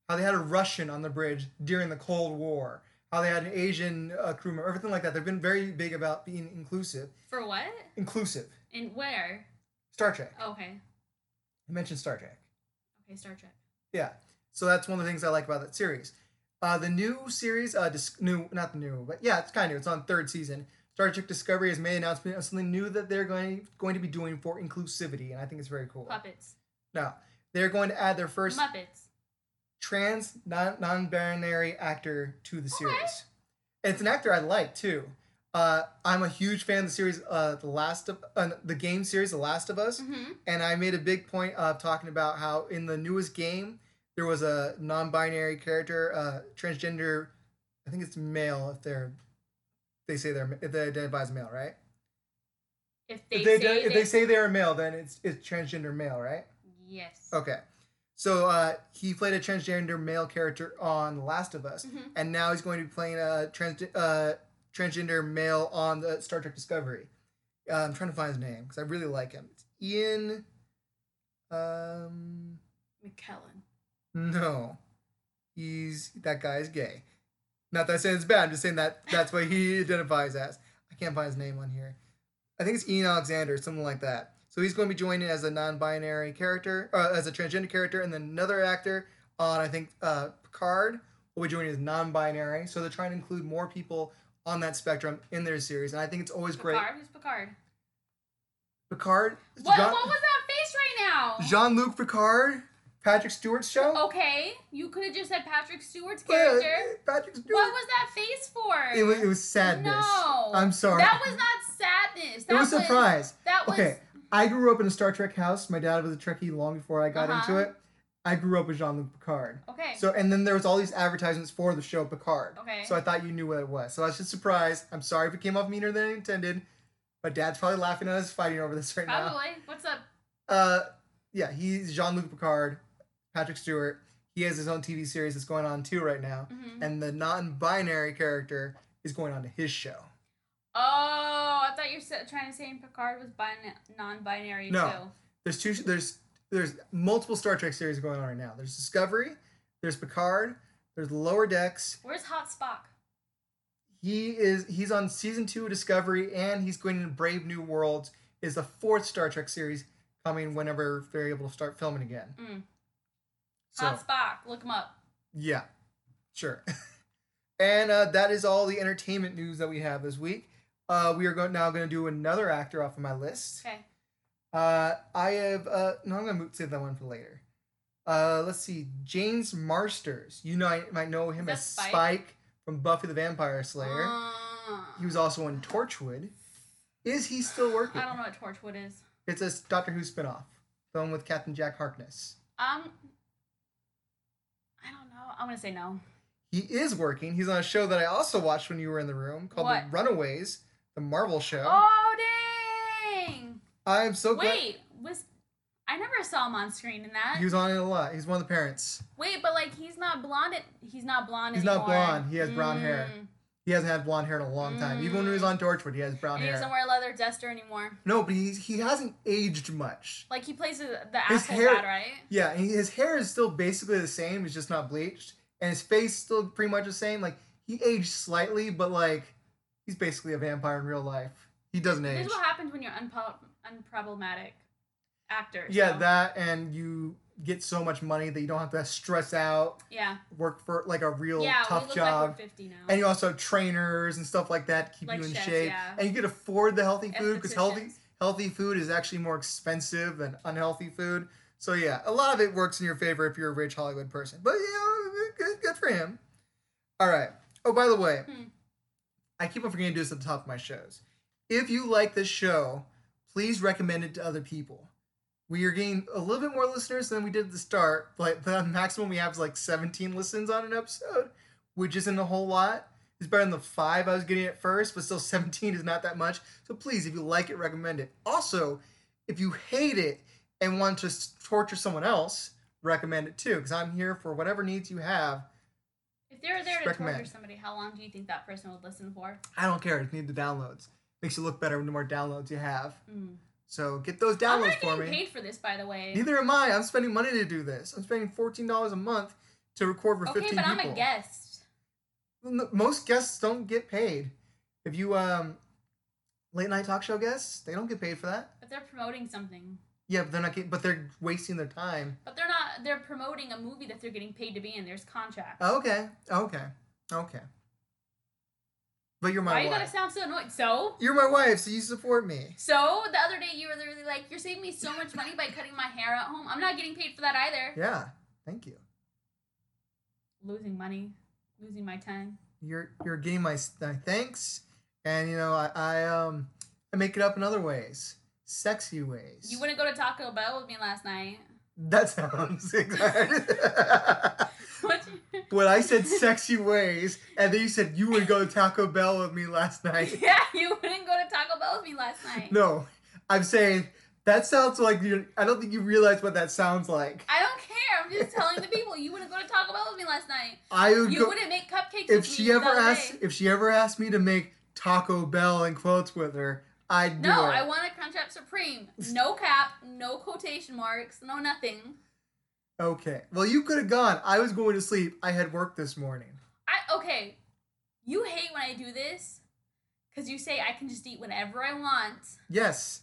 how they had a Russian on the bridge during the Cold War. How they had an Asian uh, crew member, everything like that. They've been very big about being inclusive. For what? Inclusive. And where? Star Trek. Oh, okay. I mentioned Star Trek. Okay, Star Trek. Yeah. So that's one of the things I like about that series. Uh, the new series, uh, dis- new, not the new, but yeah, it's kind of, new. it's on third season. Star Trek Discovery has made an announcement of something new that they're going going to be doing for inclusivity, and I think it's very cool. Puppets. Now, they're going to add their first Muppets. trans non non binary actor to the Okay. series. And it's an actor I like too. Uh, I'm a huge fan of the series, uh, the Last of uh, the game series, The Last of Us, Mm-hmm. and I made a big point of talking about how in the newest game there was a non-binary character, uh, transgender. I think it's male if they're they say they're if they identify as male, right? If they, if they, say if they say they're a male, then it's it's transgender male, right? yes. Okay. So uh, he played a transgender male character on The Last of Us, Mhm. and now he's going to be playing a trans uh, transgender male on the Star Trek Discovery. Uh, I'm trying to find his name because I really like him. It's Ian. Um, McKellen. no, he's that guy is gay. Not that I'm saying it's bad. I'm just saying that that's what he identifies as. I can't find his name on here. I think it's Ian Alexander, something like that. So he's going to be joining as a non-binary character, uh, as a transgender character, and then another actor on I think uh, Picard will be joining as non-binary. So they're trying to include more people on that spectrum in their series, and I think it's always great. Picard. Who's Picard? Picard, What? Jean- what was that face right now? Jean-Luc Picard, Patrick Stewart's show. Okay, you could have just said Patrick Stewart's Yeah, character. Patrick Stewart. What was that face for? It was, it was sadness. No. I'm sorry. That was not sadness. That it was surprise. That was Okay, I grew up in a Star Trek house. My dad was a Trekkie long before I got Uh-huh. into it. I grew up with Jean Luc Picard. okay. So and then there was all these advertisements for the show Picard. Okay. So I thought you knew what it was. So I was just surprised. I'm sorry if it came off meaner than I intended. But Dad's probably laughing at us fighting over this right now. Probably. What's up? Uh, yeah, he's Jean Luc Picard, Patrick Stewart. He has his own TV series that's going on too right now, hmm and the non-binary character is going on to his show. Oh, I thought you were trying to say Picard was bin- non-binary No. too. There's two. There's there's multiple Star Trek series going on right now. There's Discovery, there's Picard, there's Lower Decks. Where's Hot Spock? He is he's on season two of Discovery, and he's going into Brave New Worlds. Is the fourth Star Trek series coming whenever they're able to start filming again? Mm. So Hot Spock. Look him up. yeah, sure. and uh, that is all the entertainment news that we have this week. Uh, we are going now going to do another actor off of my list. Okay. Uh, I have uh, no, I'm gonna save that one for later. Uh, let's see, James Marsters. You know, I might know him as Spike? Spike? from Buffy the Vampire Slayer. Uh, he was also in Torchwood. Is he still working? I don't know what Torchwood is. It's a Doctor Who spinoff, one with Captain Jack Harkness. Um, I don't know. I'm gonna say no. He is working. He's on a show that I also watched when you were in the room called What? The Runaways, the Marvel show. Oh dang! I'm so glad Wait, was I never saw him on screen in that? he was on it a lot. He's one of the parents. Wait, but like he's not blonde. He's not blonde He's not anymore. blonde. He has brown hair. Mm. He hasn't had blonde hair in a long time. Even when he was on Torchwood, he has brown And he doesn't wear a leather duster anymore. No, but he's, he hasn't aged much. Like he plays the, the His asshole hair- dad, right? Yeah, he- his hair is still basically the same. It's just not bleached, and his face still pretty much the same. Like he aged slightly, but like he's basically a vampire in real life. He doesn't This age. is what happens when you're unpo- unproblematic. actors. Yeah, so- that and you get so much money that you don't have to stress out, Yeah. work for like a real Yeah. tough job. like we're 50 now. and you also have trainers and stuff like that to keep Like you in chefs, shape. yeah. And you can afford the healthy food because healthy healthy food is actually more expensive than unhealthy food. So yeah, a lot of it works in your favor if you're a rich Hollywood person. But you know, good, good for him. All right. Oh, by the way, Hmm. I keep on forgetting to do this at the top of my shows. If you like this show, please recommend it to other people. We are getting a little bit more listeners than we did at the start. but the maximum we have is like 17 listens on an episode, which isn't a whole lot. It's better than the five I was getting at first, but still 17 is not that much. So please, if you like it, recommend it. Also, if you hate it and want to torture someone else, recommend it too, because I'm here for whatever needs you have. If they were there to recommend. torture somebody, how long do you think that person would listen for? I don't care. I just need the downloads. Makes you look better the more downloads you have. Mm. So get those downloads I'm not for getting me. paid for this, by the way. Neither am I. I'm spending money to do this. I'm spending fourteen dollars a month to record for okay, fifteen but. I'm a guest. Most guests don't get paid. If you um late night talk show guests, they don't get paid for that. But they're promoting something. Yeah, but they're not. Get, but they're wasting their time. But they're not. They're promoting a movie that they're getting paid to be in. There's contracts. Okay, okay, okay. But you're my Why you gotta wife. sound so annoyed? So. You're my wife, so you support me. So the other day you were literally like, "You're saving me so much money by cutting my hair at home. I'm not getting paid for that either. Yeah, thank you. Losing money, losing my time. You're you're getting my, my thanks, and you know I, I um I make it up in other ways, sexy ways. You wouldn't go to Taco Bell with me last night. That sounds exactly. What? when I said sexy ways, and then you said you would go to Taco Bell with me last night. yeah, you wouldn't go to Taco Bell with me last night. No, I'm saying that sounds like you. I don't think you realize what that sounds like. I don't care. I'm just telling the people you wouldn't go to Taco Bell with me last night. I would You go wouldn't make cupcakes if with she me ever asked day. if she ever asked me to make Taco Bell in quotes with her. I'd do No, it. I want a Crunchwrap Supreme. No cap, no quotation marks, no nothing. Okay. Well, you could have gone. I was going to sleep. I had work this morning. I okay. You hate when I do this because you say I can just eat whenever I want, Yes.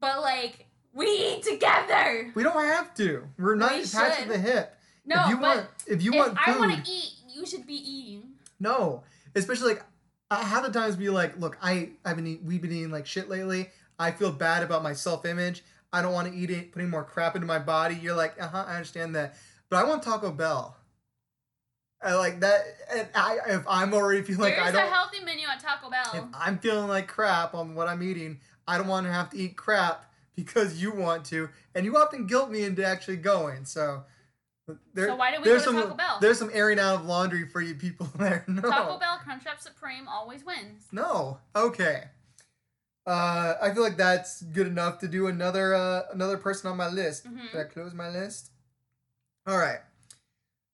but like we eat together. We don't have to. We're not We attached to the hip. No, if you but want, if you if want I food, want to eat, you should be eating. no. Especially like, I have the times be like, look, I I've been eat, we've been eating like shit lately. I feel bad about my self image. I don't want to eat it, putting more crap into my body. You're like, uh huh, I understand that, but I want Taco Bell. I like that. And I, if I'm already feeling like There's I a don't, healthy menu at Taco if Bell. I'm feeling like crap on what I'm eating, I don't want to have to eat crap because you want to, and you often guilt me into actually going. So, there, So why did we go to some, Taco Bell? There's some airing out of laundry for you people there. No, Taco Bell Crunchwrap Supreme always wins. no, okay. Uh, I feel like that's good enough to do another uh, another person on my list. Mhm. Did I close my list? All right.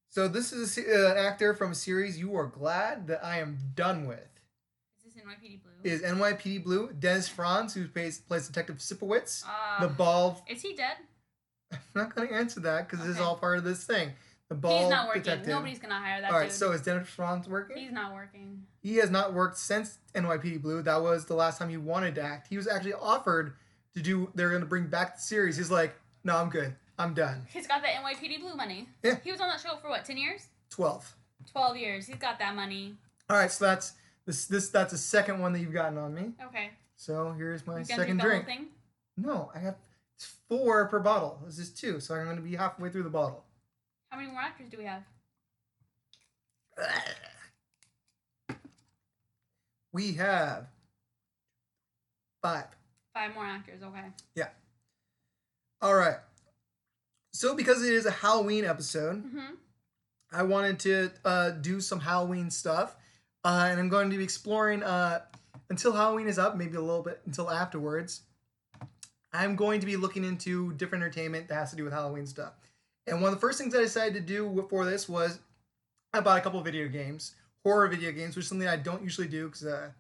So this is a, uh, an actor from a series you are glad that I am done with. Is this NYPD Blue? is NYPD Blue, Dennis Franz, who plays, plays Detective Sipowicz, uh, the bald. is he dead? I'm not going to answer that because this is all part of this thing. The bald He's not working. detective. Nobody's gonna hire that all right, dude. so is Dennis Franz working? He's not working. he has not worked since NYPD Blue. That was the last time he wanted to act. He was actually offered to do. They're going to bring back the series. He's like, no, I'm good. I'm done. He's got that NYPD Blue money. Yeah. He was on that show for what, ten years? Twelve. Twelve years. He's got that money. All right, so that's this. This that's the second one that you've gotten on me. Okay. So here's my You second drink whole thing? No, I have four per bottle. This is two, so I'm going to be halfway through the bottle. How many more actors do we have? We have five. Five more actors. Okay. Yeah. All right. So, because it is a Halloween episode, Mm-hmm. I wanted to uh, do some Halloween stuff. Uh, and I'm going to be exploring uh, until Halloween is up, maybe a little bit until afterwards. I'm going to be looking into different entertainment that has to do with Halloween stuff. And one of the first things I decided to do for this was I bought a couple of video games, horror video games, which is something I don't usually do because uh,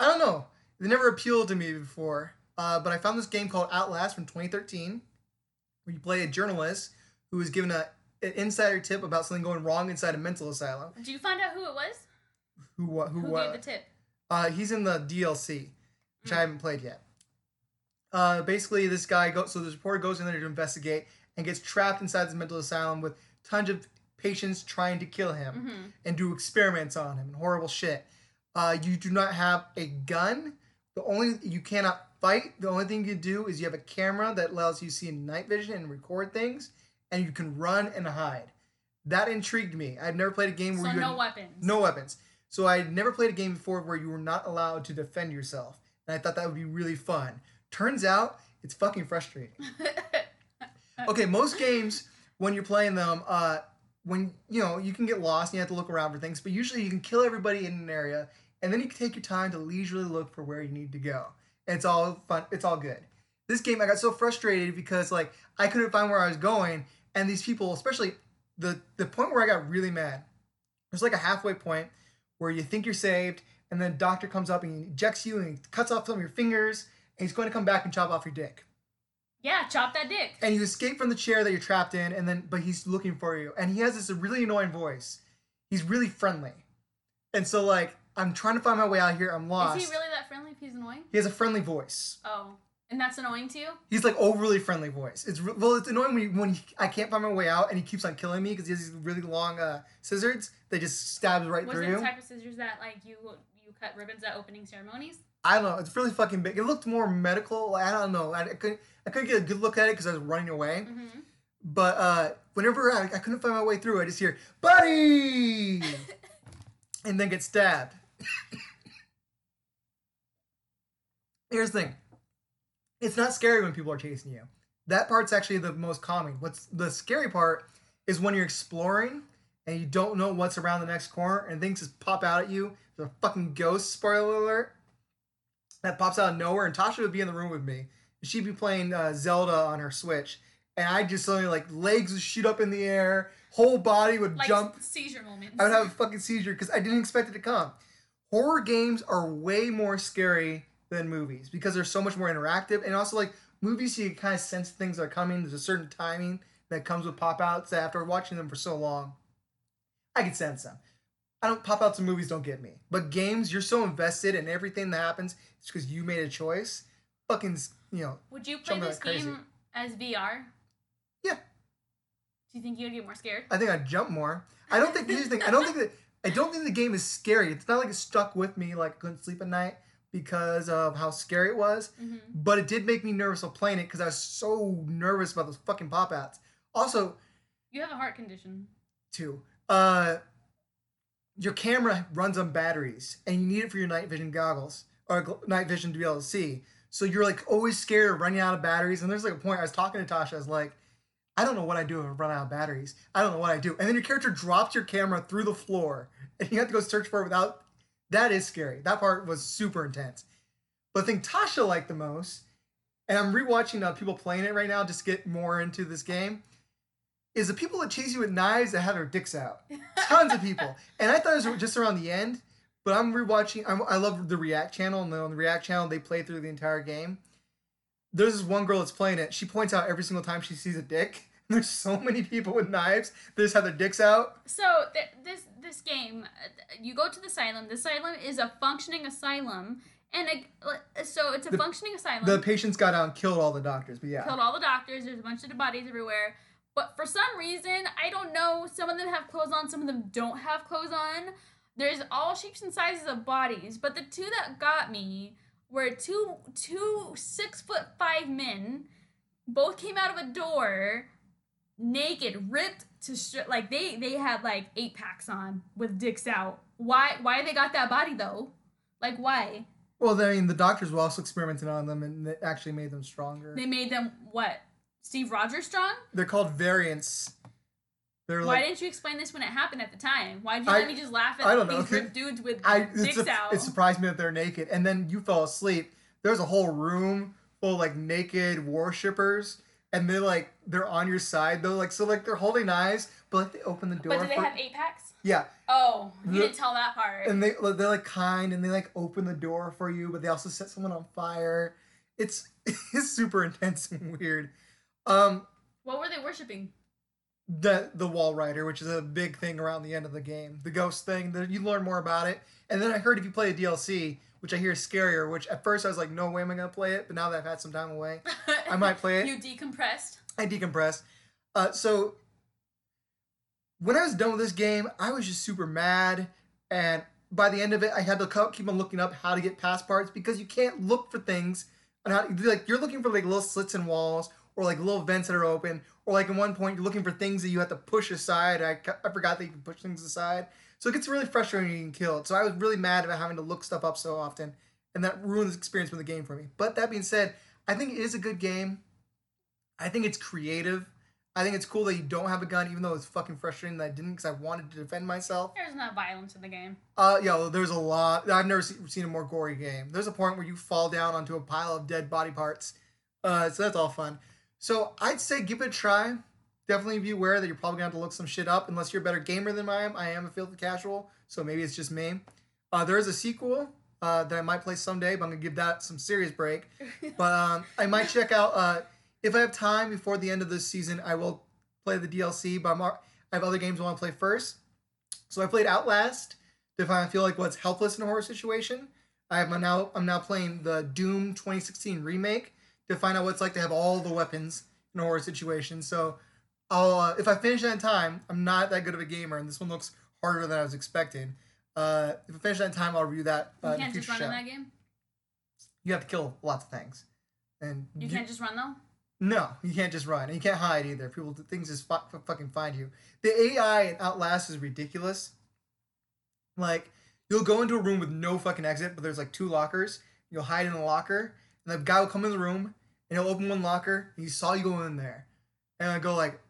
I don't know. They never appealed to me before. Uh, but I found this game called Outlast from 2013, where you play a journalist who is given a, an insider tip about something going wrong inside a mental asylum. Did you find out who it was? Who what? Who, Who what? gave the tip? Uh, he's in the DLC, which I Mm. haven't played yet. Uh, basically, this guy goes. So this reporter goes in there to investigate and gets trapped inside this mental asylum with tons of patients trying to kill him hmm and do experiments on him and horrible shit. Uh, you do not have a gun. The only you cannot fight. The only thing you can do is you have a camera that allows you to see in night vision and record things, and you can run and hide. That intrigued me. I've never played a game where So you no had weapons. no weapons. So I had never played a game before where you were not allowed to defend yourself, and I thought that would be really fun. Turns out it's fucking frustrating. Okay, most games when you're playing them, uh, when you know you can get lost and you have to look around for things, but usually you can kill everybody in an area, and then you can take your time to leisurely look for where you need to go. And it's all fun. It's all good. This game, I got so frustrated because like I couldn't find where I was going, and these people, especially the the point where I got really mad, there's like a halfway point where you think you're saved, and then doctor comes up and he ejects you and he cuts off some of your fingers, and he's going to come back and chop off your dick. Yeah, chop that dick. and you escape from the chair that you're trapped in and then but he's looking for you. And he has this really annoying voice. He's really friendly. And so like i'm trying to find my way out here. I'm lost Is he really that friendly if he's annoying? he has a friendly voice. Oh, and that's annoying to you? he's like overly friendly voice. It's re- well it's annoying when, he, when he, i can't find my way out and he keeps on killing me because he has these really long uh, scissors that just stabs right Was through it you. the type of scissors that like you you cut ribbons at opening ceremonies? I don't know it's really fucking big it looked more medical i don't know i, I couldn't i couldn't get a good look at it because i was running away Mm-hmm. But uh, whenever I, I couldn't find my way through, I just hear "buddy," and then get stabbed. Here's the thing: it's not scary when people are chasing you. That part's actually the most calming. What's the scary part is when you're exploring and you don't know what's around the next corner and things just pop out at you. There's a fucking ghost. Spoiler alert! That pops out of nowhere, and Tasha would be in the room with me. She'd be playing uh, Zelda on her Switch, and I'd just suddenly like legs would shoot up in the air, whole body would Like jump. seizure moments. I would have a fucking seizure because I didn't expect it to come. Horror games are way more scary than movies because they're so much more interactive, and also like movies, you kind of sense things are coming. There's a certain timing that comes with pop outs. That after watching them for so long, I could sense them. I don't pop outs in movies don't get me, but games, you're so invested in everything that happens. It's because you made a choice. Fucking, you know, Would you play this crazy. game as VR? Yeah. Do you think you would get more scared? I think I'd jump more. I don't think here's the thing. I don't think that I don't think the game is scary. It's not like it stuck with me like I couldn't sleep at night because of how scary it was. Mm-hmm. But it did make me nervous while playing it because I was so nervous about those fucking pop outs. Also, You have a heart condition. too, uh, your camera runs on batteries and you need it for your night vision goggles or night vision to be able to see. So you're like always scared of running out of batteries. And there's like a point I was talking to Tasha, I was like, I don't know what I do if I run out of batteries. I don't know what I do. And then your character drops your camera through the floor and you have to go search for it without. That is scary. That part was super intense. But the thing Tasha liked the most, and I'm rewatching uh, people playing it right now just get more into this game, is the people that chase you with knives that have their dicks out. Tons of people. And I thought it was just around the end, but I'm rewatching. I'm, I love the React channel, and on the React channel, they play through the entire game. There's this one girl that's playing it. She points out every single time she sees a dick. There's so many people with knives that just have their dicks out. So th- this this game, uh, you go to the asylum. The asylum is a functioning asylum, and a, so it's a The- functioning asylum. The patients got out and killed all the doctors, but yeah. killed all the doctors. There's a bunch of dead bodies everywhere. But for some reason, I don't know. Some of them have clothes on. Some of them don't have clothes on. There's all shapes and sizes of bodies. But the two that got me were two two six foot five men. Both came out of a door, naked, ripped to stri- like they they had like eight packs on with dicks out. Why why they got that body though? Like why? Well, I mean, the doctors were also experimenting on them, and it actually made them stronger. They made them what? Steve Rogers strong? They're called variants. They're Why like didn't you explain this when it happened at the time? Why did you I- let me just laugh at I don't know. these ripped dudes with I. dicks a, out? it surprised me that they're naked, and then you fell asleep. There's a whole room full of like naked worshippers, and they're like they're on your side though, like so like they're holding knives, but like they open the door. but do they for- have eight packs? Yeah, Oh, you The- didn't tell that part. and they they're like kind, and they like open the door for you, but they also set someone on fire. It's it's super intense and weird. Um, what were they worshiping? the the Walrider, which is a big thing around the end of the game. The ghost thing, That you learn more about it. And then I heard if you play a DLC, which I hear is scarier, which at first I was like, no way am I gonna play it. But now that I've had some time away, I might play it. you decompressed. I decompressed. Uh, so when I was done with this game, I was just super mad, and by the end of it, I had to keep on looking up how to get past parts because you can't look for things and how like you're looking for like little slits in walls or like little vents that are open or like in one point you're looking for things that you have to push aside. I, I forgot that you can push things aside, so it gets really frustrating getting killed. So I was really mad about having to look stuff up so often, and that ruined the experience with the game for me. But that being said, I think it is a good game. I think it's creative. I think it's cool that you don't have a gun, even though it's fucking frustrating that I didn't because I wanted to defend myself. There's not violence in the game. Uh, yeah, well, there's a lot. I've never see, seen a more gory game. There's a point where you fall down onto a pile of dead body parts. Uh, so that's all fun. So I'd say give it a try. Definitely be aware that you're probably gonna have to look some shit up unless you're a better gamer than I am. I am a filthy casual, so maybe it's just me. Uh, there is a sequel uh, that I might play someday, but I'm gonna give that some serious break. But um, I might check out uh, if I have time before the end of this season. I will play the DLC, but I'm, I have other games I want to play first. So I played Outlast to I feel like what's helpless in a horror situation. I have my now I'm now playing the Doom 2016 remake to find out what it's like to have all the weapons in a horror situation. So I'll uh, if I finish that in time, I'm not that good of a gamer, and this one looks harder than I was expecting. Uh, if I finish that in time, I'll review that. Uh, You can't just run in that game. You have to kill lots of things, and You can't just run though. no, you can't just run. And you can't hide either. People, things just fu- fu- fucking find you. The AI in Outlast is ridiculous. Like, you'll go into a room with no fucking exit, but there's like two lockers. You'll hide in a locker, and the guy will come in the room, and he'll open one locker, and he saw you go in there. And I go like,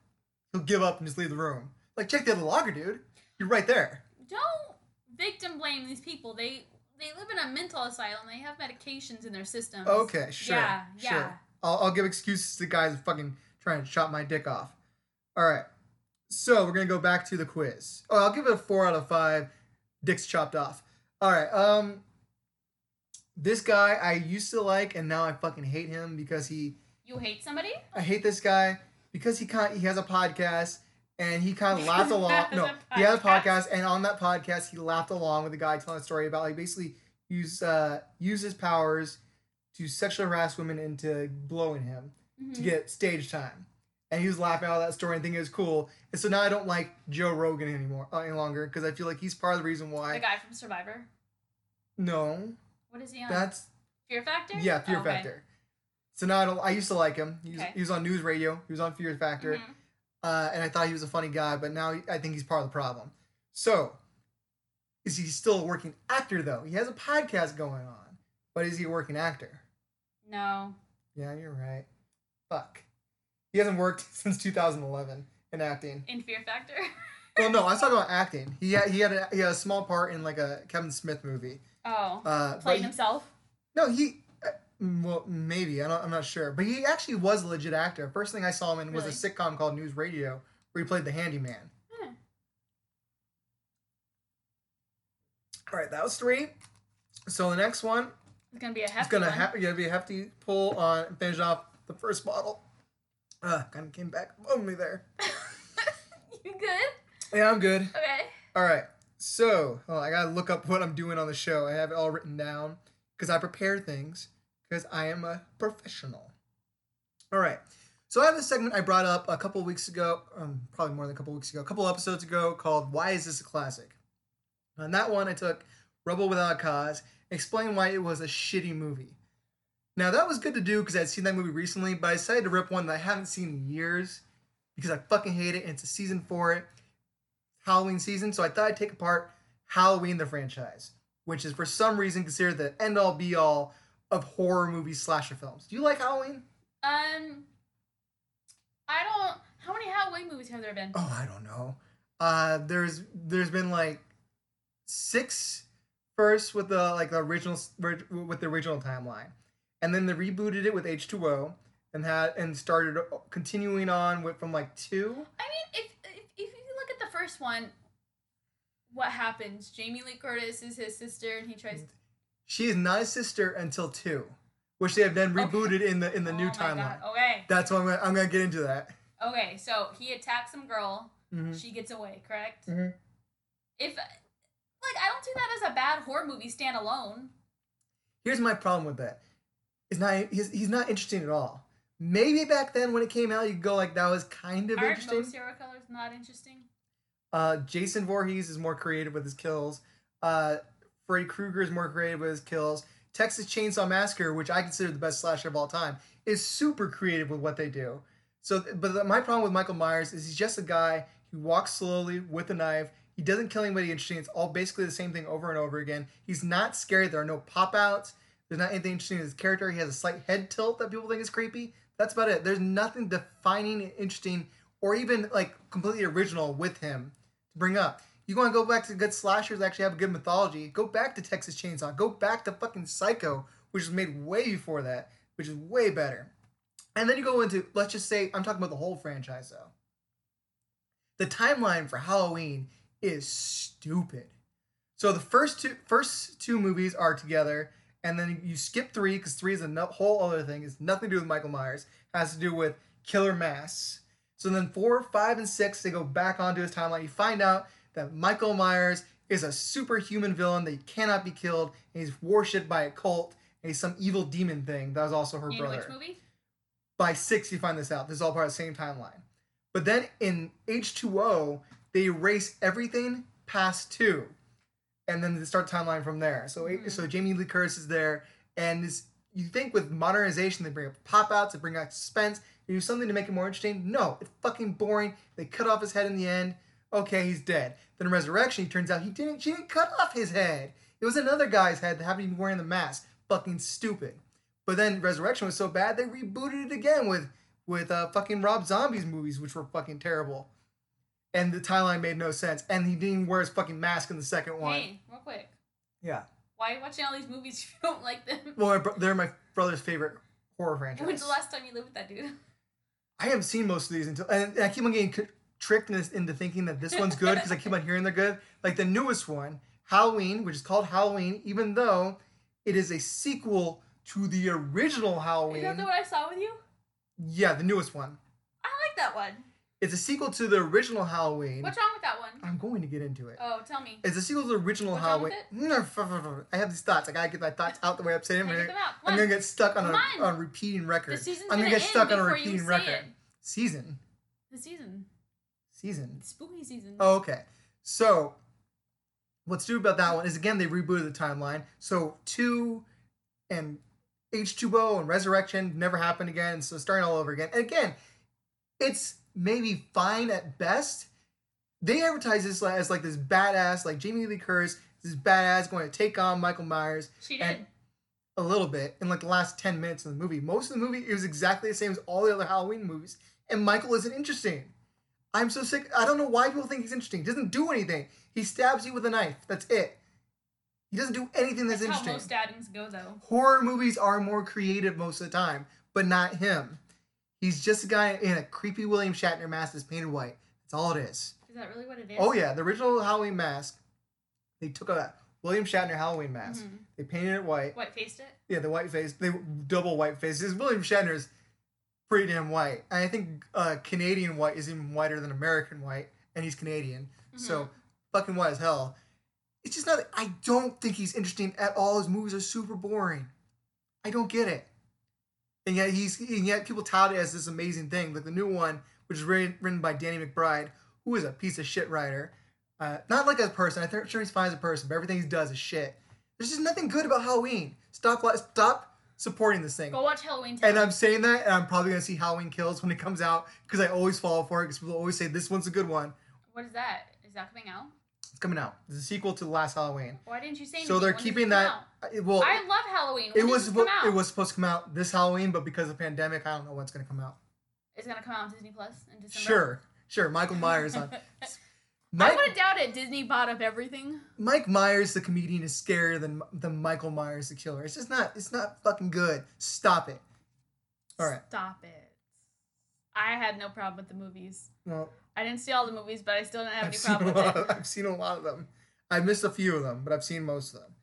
he'll give up and just leave the room. Like, check the other locker, dude. You're right there. Don't victim blame these people. They they live in a mental asylum. They have medications in their system. Okay, sure. Yeah, sure. yeah. I'll, I'll give excuses to the guys fucking trying to chop my dick off. All right. So we're gonna go back to the quiz. Oh, I'll give it a four out of five. Dicks chopped off. All right. Um, this guy I used to like, and now I fucking hate him because he. You hate somebody? I hate this guy because he kind he has a podcast and he kind of laughed along. No, a he has a podcast? and on that podcast, he laughed along with the guy telling a story about like basically use uh use his powers to sexually harass women into blowing him to Mhm. get stage time. And he was laughing at all that story and thinking it was cool. And so now I don't like Joe Rogan anymore uh, any longer because I feel like he's part of the reason why. The guy from Survivor. No, What is he on? that's Fear Factor. yeah, Fear Oh, okay. Factor. So now I don't. I used to like him. He was, Okay. he was on News Radio. He was on Fear Factor. mm-hmm. uh, and I thought he was a funny guy, but now I think he's part of the problem. So, is he still a working actor though? He has a podcast going on, but is he a working actor? No. Yeah, you're right. Fuck, he hasn't worked since 2011 in acting. In Fear Factor. Well, no, I was talking about acting. He had he had a, he had a small part in like a Kevin Smith movie. oh. Uh, Playing he- himself. no, he. uh, Well, maybe I don't, I'm not sure, but he actually was a legit actor. First thing I saw him in was a sitcom called News Radio, where he played the handyman. Hmm. All right, that was three. So the next one It's gonna be a hefty gonna, one. ha- gonna be a hefty pull on finish off the first bottle. Uh, kind of came back on me there. you good? Yeah, I'm good. Okay. All right. So I gotta look up what I'm doing on the show. I have it all written down because I prepare things because I am a professional. All right. So I have a segment I brought up a couple weeks ago, um, probably more than a couple weeks ago, a couple episodes ago, called "Why Is This a Classic?" On that one, I took "Rebel Without a Cause," explained why it was a shitty movie. Now that was good to do because I'd seen that movie recently, but I decided to rip one that I haven't seen in years because I fucking hate it and it's a season for it. Halloween season, so I thought I'd take apart Halloween the franchise, which is for some reason considered the end all be all of horror movie slasher films. Do you like Halloween? Um. I don't. How many Halloween movies have there been? Oh, I don't know. Uh, there's there's been like six first with the like the original with the original timeline, and then they rebooted it with H two O and had and started continuing on with from like two. I mean, if, if if you look at the first one, what happens? Jamie Lee Curtis is his sister, and he tries. She is not a sister until two, which they have then Okay. rebooted in the in the Oh new timeline. God, Okay. That's why I'm gonna, I'm gonna get into that. Okay, so he attacks some girl. Mm-hmm. She gets away, correct? Mhm. If like I don't see that as a bad horror movie standalone. Here's my problem with that. It's not he's, he's not interesting at all. Maybe back then when it came out, you could go like that was kind of Aren't interesting. most serial killers not interesting? Uh, Jason Voorhees is more creative with his kills. Uh, Freddy Krueger is more creative with his kills. Texas Chainsaw Massacre, which I consider the best slasher of all time, is super creative with what they do. So, but the, my problem with Michael Myers is he's just a guy who walks slowly with a knife. He doesn't kill anybody interesting. It's all basically the same thing over and over again. He's not scary. There are no pop outs. There's not anything interesting in his character. He has a slight head tilt that people think is creepy. That's about it. There's nothing defining, interesting, or even like completely original with him to bring up. You want to go back to good slashers actually have a good mythology? Go back to Texas Chainsaw. Go back to fucking Psycho, which was made way before that, which is way better. And then you go into let's just say I'm talking about the whole franchise though. The timeline for Halloween is stupid. So the first two first two movies are together, and then you skip three because three is a no- whole other thing. It's nothing to do with Michael Myers. It has to do with killer masks. So then four, five, and six they go back onto his timeline. You find out that Michael Myers is a superhuman villain that cannot be killed, and he's worshipped by a cult, and he's some evil demon thing. That was also her In brother which movie? by six you find this out this is all part of the same timeline but then in h2o they erase everything past two and then they start timeline from there so Mhm. so jamie lee curtis is there and this you think with modernization they bring up pop outs they bring out suspense they do something to make it more interesting no it's fucking boring they cut off his head in the end okay he's dead then in resurrection he turns out he didn't she didn't cut off his head it was another guy's head that happened to be wearing the mask fucking stupid but then Resurrection was so bad they rebooted it again with with uh, fucking Rob Zombie's movies, which were fucking terrible. And the timeline made no sense. And he didn't wear his fucking mask in the second one. Hey, real quick. Yeah. Why are you watching all these movies if you don't like them? Well, they're my brother's favorite horror franchise. When's the last time you lived with that dude? I haven't seen most of these until, and, I keep on getting c- tricked in this, into thinking that this one's good because I keep on hearing they're good. Like the newest one, Halloween, which is called Halloween, even though it is a sequel to the original Is Halloween. that the one I saw with you? yeah, the newest one. I like that one. It's a sequel to the original Halloween. What's wrong with that one? I'm going to get into it. Oh, tell me. It's a sequel to the original What's wrong Halloween. I have these thoughts. I gotta get my thoughts out the way I'm saying. Get them. I'm gonna get stuck on a on. on repeating record. The season's I'm gonna gonna get stuck on a repeating record. it. Season, The season. season. It's spooky season. Oh, okay. So, what's new about that one is again they rebooted the timeline. So two and H2O and Resurrection never happened again. So starting all over again. And again, it's maybe fine at best. They advertise this as like this badass, like Jamie Lee Curtis, this badass going to take on Michael Myers She did. a little bit in like the last 10 minutes of the movie. Most of the movie it was exactly the same as all the other Halloween movies, and Michael isn't interesting. I'm so sick. I don't know why people think he's interesting. He doesn't do anything. He stabs you with a knife. That's it. He doesn't do anything that's, That's how interesting. most stabbings go, though. Horror movies are more creative most of the time, but not him. He's just a guy in a creepy William Shatner mask that's painted white. That's all it is. Is that really what it is? Oh yeah, the original Halloween mask. They took a William Shatner Halloween mask. Mhm. They painted it white. White faced it. Yeah, the white face. They double white faces. William Shatner's pretty damn white. And I think uh, Canadian white is even whiter than American white, and he's Canadian, so Mm-hmm. fucking white as hell. It's just not. I don't think he's interesting at all. His movies are super boring. I don't get it. And yet he's and yet people tout it as this amazing thing, like the new one, which is written, written by Danny McBride, who is a piece of shit writer. Uh, not like a person. I'm sure he's fine as a person, but everything he does is shit. There's just nothing good about Halloween. Stop, stop supporting this thing. Go watch Halloween Town. And I'm saying that, and I'm probably gonna see Halloween Kills when it comes out because I always fall for it because people always say this one's a good one. What is that? Is that coming out? Coming out. It's a sequel to the last Halloween. Why didn't you say anything? So they're When keeping come that. out? uh, Well, I love Halloween. it When was it out? it was supposed to come out this Halloween, but because of the pandemic, I don't know when it's gonna come out. It's gonna come out on Disney Plus in December. Sure, sure. Michael Myers on. Mike, I wouldn't doubt it. Disney bought up everything. Mike Myers, the comedian, is scarier than than Michael Myers, the killer. It's just not. It's not fucking good. Stop it. All right. Stop it. I had no problem with the movies. Well, I didn't see all the movies, but I still didn't have I've any problem with it. I've seen a lot of them. I missed a few of them, but I've seen most of them.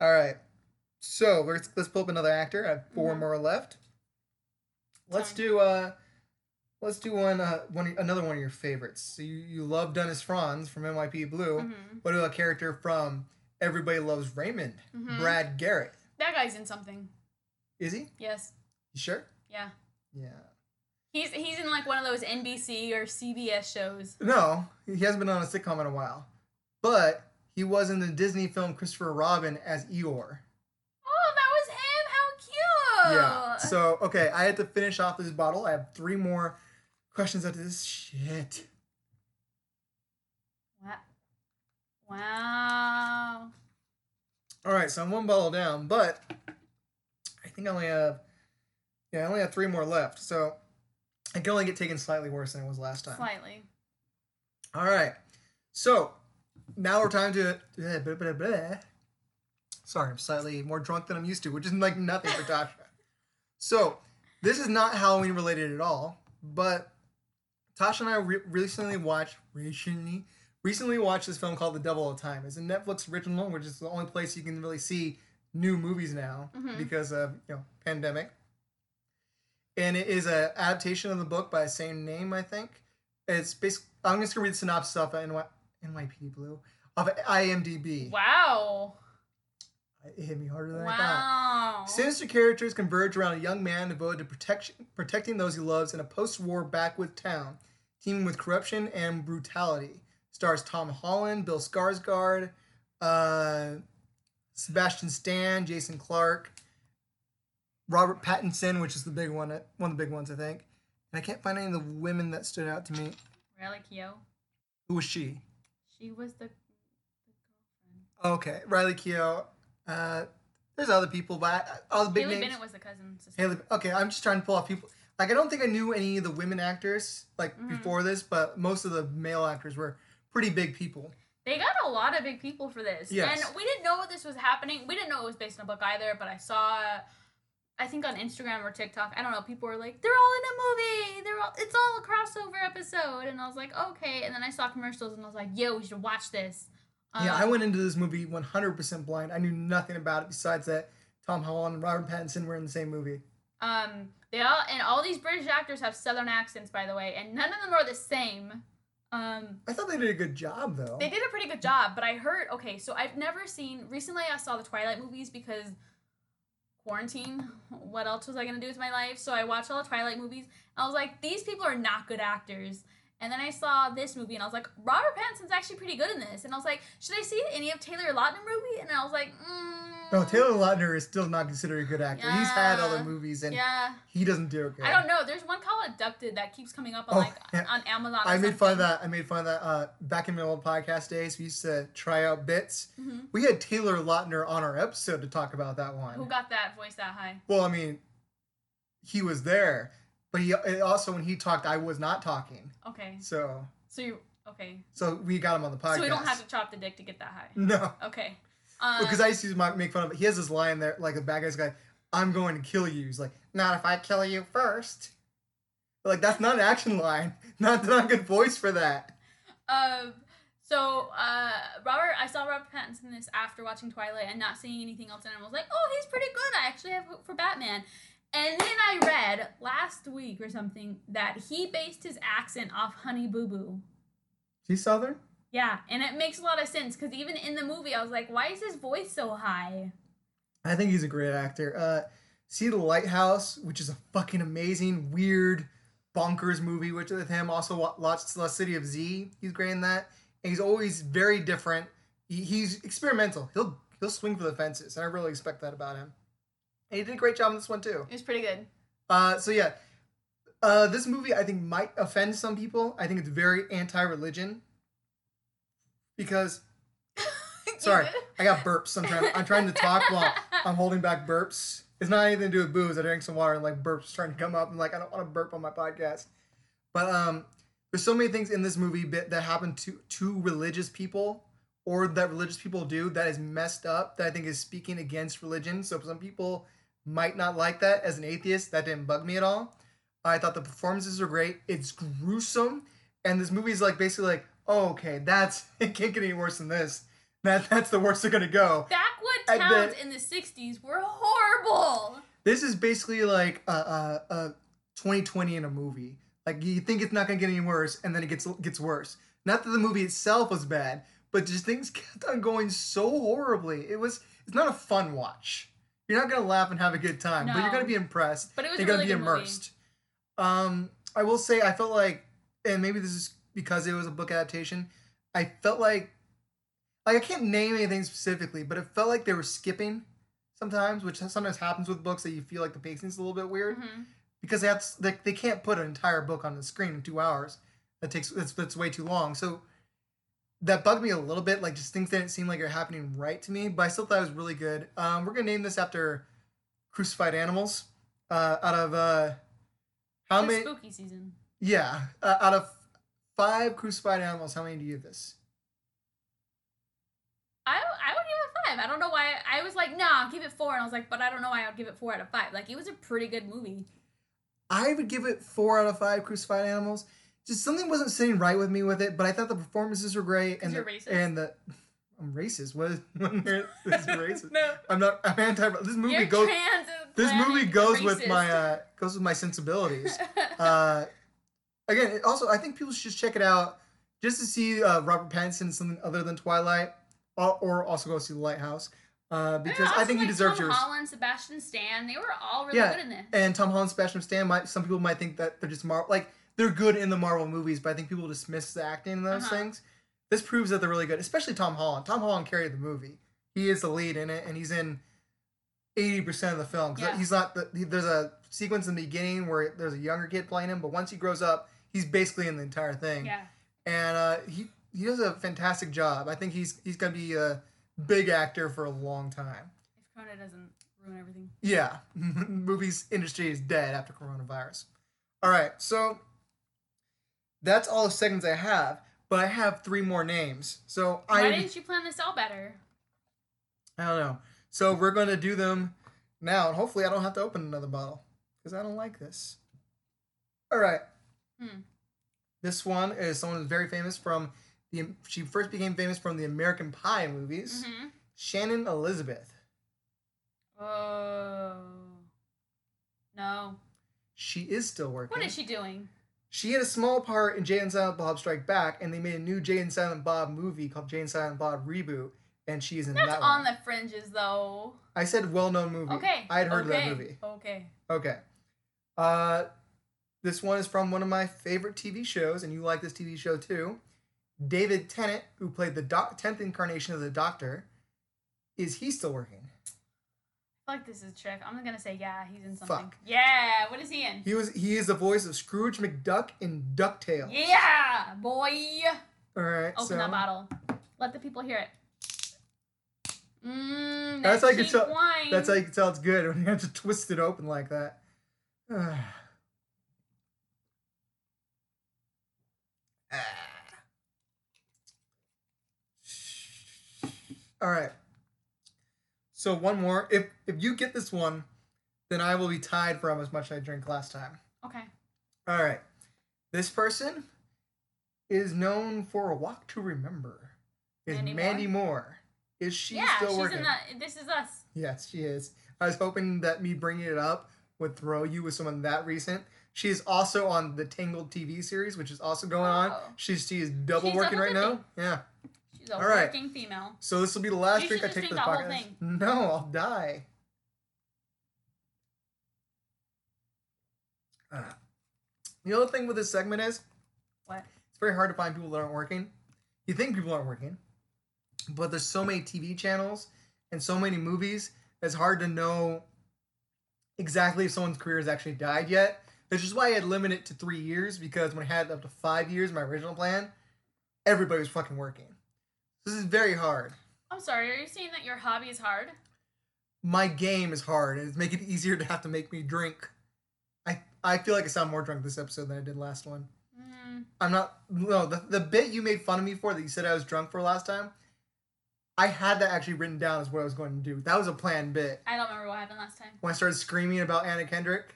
All right. So let's let's pull up another actor. I have 4 Mhm. more left. Let's do uh let's do one. Uh, one another one of your favorites. So you you love Dennis Franz from NYPD Blue. Mhm. What about a character from Everybody Loves Raymond? Mhm. Brad Garrett. That guy's in something. Is he? Yes. You sure? Yeah. Yeah. He's he's in like one of those NBC or CBS shows. No, he hasn't been on a sitcom in a while, but he was in the Disney film Christopher Robin as Eeyore. Oh, that was him. How cute. Yeah. So okay, I had to finish off this bottle. I have three more questions after this. Shit. Wow. Wow. All right, so I'm one bottle down, but I think I only have yeah, I only have three more left. So I can only get taken slightly worse than it was last time. Slightly. All right. So now we're time to. blah, blah, blah. Sorry, I'm slightly more drunk than I'm used to, which is like nothing for Tasha. So this is not Halloween related at all, but Tasha and I re- recently watched recently recently watched this film called The Devil All the Time. It's a Netflix original, which is the only place you can really see new movies now Mhm. because of you know pandemic. And it is a adaptation of the book by the same name, I think. It's basically I'm just gonna read the synopsis off of NY, NYPD Blue of IMDb. Wow. It hit me harder than I thought. Wow. Sinister characters converge around a young man devoted to protection, protecting those he loves in a post-war backwoods town, teeming with corruption and brutality. Stars Tom Holland, Bill Skarsgård, uh, Sebastian Stan, Jason Clarke, Robert Pattinson, which is the big one, one of the big ones, I think. And I can't find any of the women that stood out to me. Riley Keough. Who was she? She was the, the Okay, Riley Keough. Uh, there's other people, but I- all the girlfriend. big Haley names. Bennett was the cousin. sister. Haley. Okay, I'm just trying to pull off people. Like I don't think I knew any of the women actors like Mhm. before this, but most of the male actors were pretty big people. They got a lot of big people for this. Yes. And we didn't know what this was happening. We didn't know it was based on a book either, but I saw I think on Instagram or TikTok, I don't know, people were like, they're all in a movie. They're all it's all a crossover episode. And I was like, okay. And then I saw commercials and I was like, yo, we should watch this. yeah, I Um, went into this movie 100% blind. I knew nothing about it besides that Tom Holland and Robert Pattinson were in the same movie. Um, they all and all these British actors have southern accents, by the way, and none of them are the same. Um, I thought they did a good job though. they did a pretty good job, but I heard okay, so I've never seen recently. I saw the Twilight movies because quarantine. What else was I gonna do with my life? So I watched all the Twilight movies. I was like, these people are not good actors. And then I saw this movie, and I was like, Robert Pattinson's actually pretty good in this. And I was like, should I see any of Taylor Lautner movie? And I was like, mm, no, Taylor Lautner is still not considered a good actor. He's had other movies and Yeah. he doesn't do it good. I don't know. There's one called Abducted that keeps coming up on Oh, like yeah. on Amazon. I made fun of that. I made fun of that uh, back in my old podcast days. We used to try out bits. Mhm. We had Taylor Lautner on our episode to talk about that one. Who got that voice that high? Well, I mean, he was there, but he also when he talked, I was not talking. Okay, So, so you okay? so we got him on the podcast. So we don't have to chop the dick to get that high. No, Okay. Um, because I used to make fun of it. He has this line there, like the bad guy's guy, "I'm going to kill you." He's like, "Not if I kill you first. But, Like that's not an action line. Not not a good voice for that. Um. So, uh, Robert, I saw Robert Pattinson this after watching Twilight and not seeing anything else, and I was like, "Oh, he's pretty good. I actually have hope for Batman." And then I read last week or something that he based his accent off Honey Boo Boo. She's Southern. Yeah, and it makes a lot of sense because even in the movie, I was like, "Why is his voice so high?" I think he's a great actor. Uh, see the Lighthouse, which is a fucking amazing, weird, bonkers movie. Which with him also wa- Lost Lost City of Z. He's great in that. And he's always very different. He, he's experimental. He'll he'll swing for the fences, and I really expect that about him. And he did a great job in this one too. It was pretty good. Uh, so yeah, uh, this movie I think might offend some people. I think it's very anti-religion because sorry, I got burps. I'm trying. I'm trying to talk while I'm holding back burps. It's not anything to do with booze. I drank some water and like burps trying to come up. and like, I don't want to burp on my podcast. But um, there's so many things in this movie bit that happen to to religious people or that religious people do that is messed up. That I think is speaking against religion. So some people might not like that. As an atheist, that didn't bug me at all. I thought the performances were great. It's gruesome, and this movie is like basically like, oh, okay, that's it can't get any worse than this. That that's the worst they're gonna go. Backwood towns in the '60s were horrible. This is basically like a, a, a 2020 in a movie. Like you think it's not gonna get any worse, and then it gets gets worse. Not that the movie itself was bad, but just things kept on going so horribly. It was it's not a fun watch. You're not gonna laugh and have a good time, but you're gonna be impressed. But it was you're really gonna be good movie. immersed. Um, I will say I felt like, and maybe this is because it was a book adaptation. I felt like, like I can't name anything specifically, but it felt like they were skipping sometimes, which sometimes happens with books that you feel like the pacing's a little bit weird Mhm. because they to, they, they can't put an entire book on the screen in two hours. That takes that's, that's way too long. So that bugged me a little bit. Like just things didn't seem like are happening right to me, but I still thought it was really good. Um, we're gonna name this after crucified animals. Uh, out of uh, how It's many? spooky season. Yeah, uh, out of five crucified animals, how many do you give this? I, I would give it five. I don't know why. I was like, nah, I'll give it four. And I was like, but I don't know why I would give it four out of five. Like, it was a pretty good movie. I would give it four out of five crucified animals. Just something wasn't sitting right with me with it, but I thought the performances were great And you're the, racist? and the I'm racist. What is when there is racist? no. I'm not. I'm anti. This movie goes. This movie goes with my uh, goes with my sensibilities. Uh, again, it also I think people should just check it out just to see uh, Robert Pattinson in something other than Twilight, or, or also go see The Lighthouse uh, because I think he deserves Tom yours. Holland, Sebastian Stan, they were all really Yeah, good in this. And Tom Holland, Sebastian Stan, might some people might think that they're just Marvel, like they're good in the Marvel movies, but I think people dismiss the acting in those Uh-huh. things. This proves that they're really good, especially Tom Holland. Tom Holland carried the movie. He is the lead in it, and he's in eighty percent of the film. Yeah. He's not. The, he- there's a sequence in the beginning where there's a younger kid playing him, but once he grows up, he's basically in the entire thing. yeah. And uh, he he does a fantastic job. I think he's he's gonna be a big actor for a long time. If Corona doesn't ruin everything. Yeah, movies industry is dead after coronavirus. All right, so that's all the seconds I have, but I have three more names. So Why I didn't you plan this out better? I don't know. So we're gonna do them now, and hopefully I don't have to open another bottle because I don't like this. All right. Hmm. This one is someone who's very famous from the. She first became famous from the American Pie movies. Mm-hmm. Shannon Elizabeth. Oh. No. She is still working. What is she doing? She had a small part in Jay and Silent Bob Strike Back, and they made a new Jay and Silent Bob movie called Jay and Silent Bob Reboot, and she is in That's that That's on one. the fringes, though. I said well-known movie. Okay. I had heard okay. of that movie. Okay. Okay. Uh, this one is from one of my favorite TV shows, and you like this TV show too. David Tennant, who played the doc- 10th incarnation of the Doctor, is he still working? I feel like this is a trick. I'm gonna say yeah, he's in something. Fuck. Yeah, what is he in? He was he is the voice of Scrooge McDuck in DuckTales. Yeah, boy. All right. Open so that bottle. Let the people hear it. Mmm, That's that how you can tell- wine. That's how you can tell it's good when you have to twist it open like that. Ah. All right. So one more. If if you get this one, then I will be tied for how much I drank last time. Okay. All right. This person is known for a walk to remember. Is Mandy Mandy, Moore? Is she yeah, still she's working? in the. This is us. Yes, she is. I was hoping that me bringing it up would throw you with someone that recent. She is also on the Tangled TV series, which is also going on. Oh. She's she is double She's working right now. Yeah. She's a All right. working female. So this will be the last You drink I should take for the drink the whole podcast. thing. No, I'll die. Ah. The other thing with this segment is What? it's very hard to find people that aren't working. You think people aren't working, but there's so many TV channels and so many movies. It's hard to know exactly if someone's career has actually died yet. Which is why I had limited it to three years because when I had up to five years, my original plan, everybody was fucking working. This is very hard. I'm sorry. Are you saying that your hobby is hard? My game is hard, and it's making it easier to have to make me drink. I I feel like I sound more drunk this episode than I did last one. Mm, I'm not. No, the, the bit you made fun of me for that you said I was drunk for last time, I had that actually written down as what I was going to do. That was a planned bit. I don't remember what happened last time. When I started screaming about Anna Kendrick.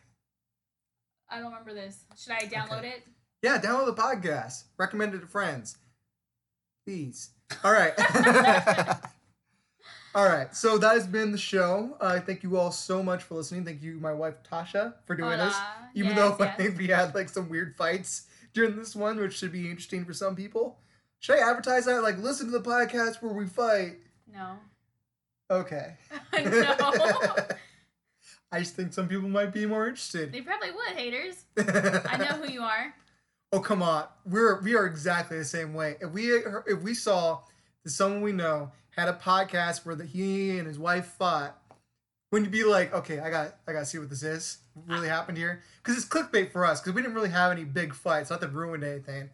I don't remember this. Should I download Okay. it? Yeah, download the podcast. Recommend it to friends. Please. All right. All right, so that has been the show. Uh, thank you all so much for listening. Thank you, my wife Tasha, for doing this. Even Yes, though I think we had like some weird fights during this one, which should be interesting for some people. Should I advertise that? Like, listen to the podcast where we fight. No. Okay. no. I just think some people might be more interested. They probably would, haters. I know who you are. Oh come on, we're we are exactly the same way. If we if we saw that someone we know had a podcast where the, he and his wife fought, wouldn't you be like, okay, I got I got to see what this is really happened here? Because it's clickbait for us because we didn't really have any big fights, not that ruined anything. I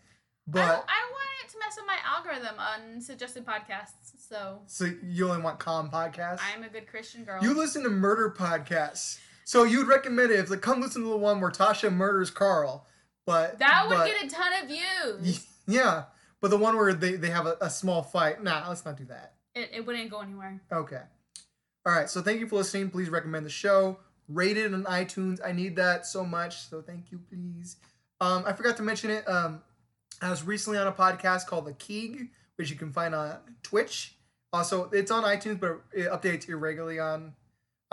But I don't want it to mess up my algorithm on suggested podcasts. So so you only want calm podcasts. I'm a good Christian girl. You listen to murder podcasts, so you'd recommend it if like come listen to the one where Tasha murders Carl. But that would but- get a ton of views. Yeah, but the one where they, they have a, a small fight. Nah, let's not do that. It, it wouldn't go anywhere. Okay. All right. So thank you for listening. Please recommend the show. Rate it on iTunes. I need that so much. So thank you, please. Um, I forgot to mention it. Um, I was recently on a podcast called The Keeg, which you can find on Twitch. Also, it's on iTunes, but it updates irregularly on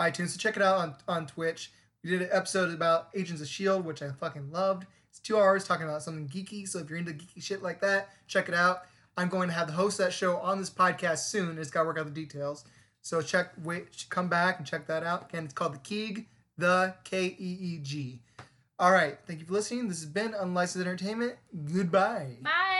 iTunes. So check it out on, on Twitch. We did an episode about Agents of S.H.I.E.L.D., which I fucking loved. It's two hours talking about something geeky. So if you're into geeky shit like that, check it out. I'm going to have the host that show on this podcast soon. It's got to work out the details. So check, wait, come back and check that out. Again, it's called the Keeg, the K E E G. All right. Thank you for listening. This has been Unlicensed Entertainment. Goodbye. Bye.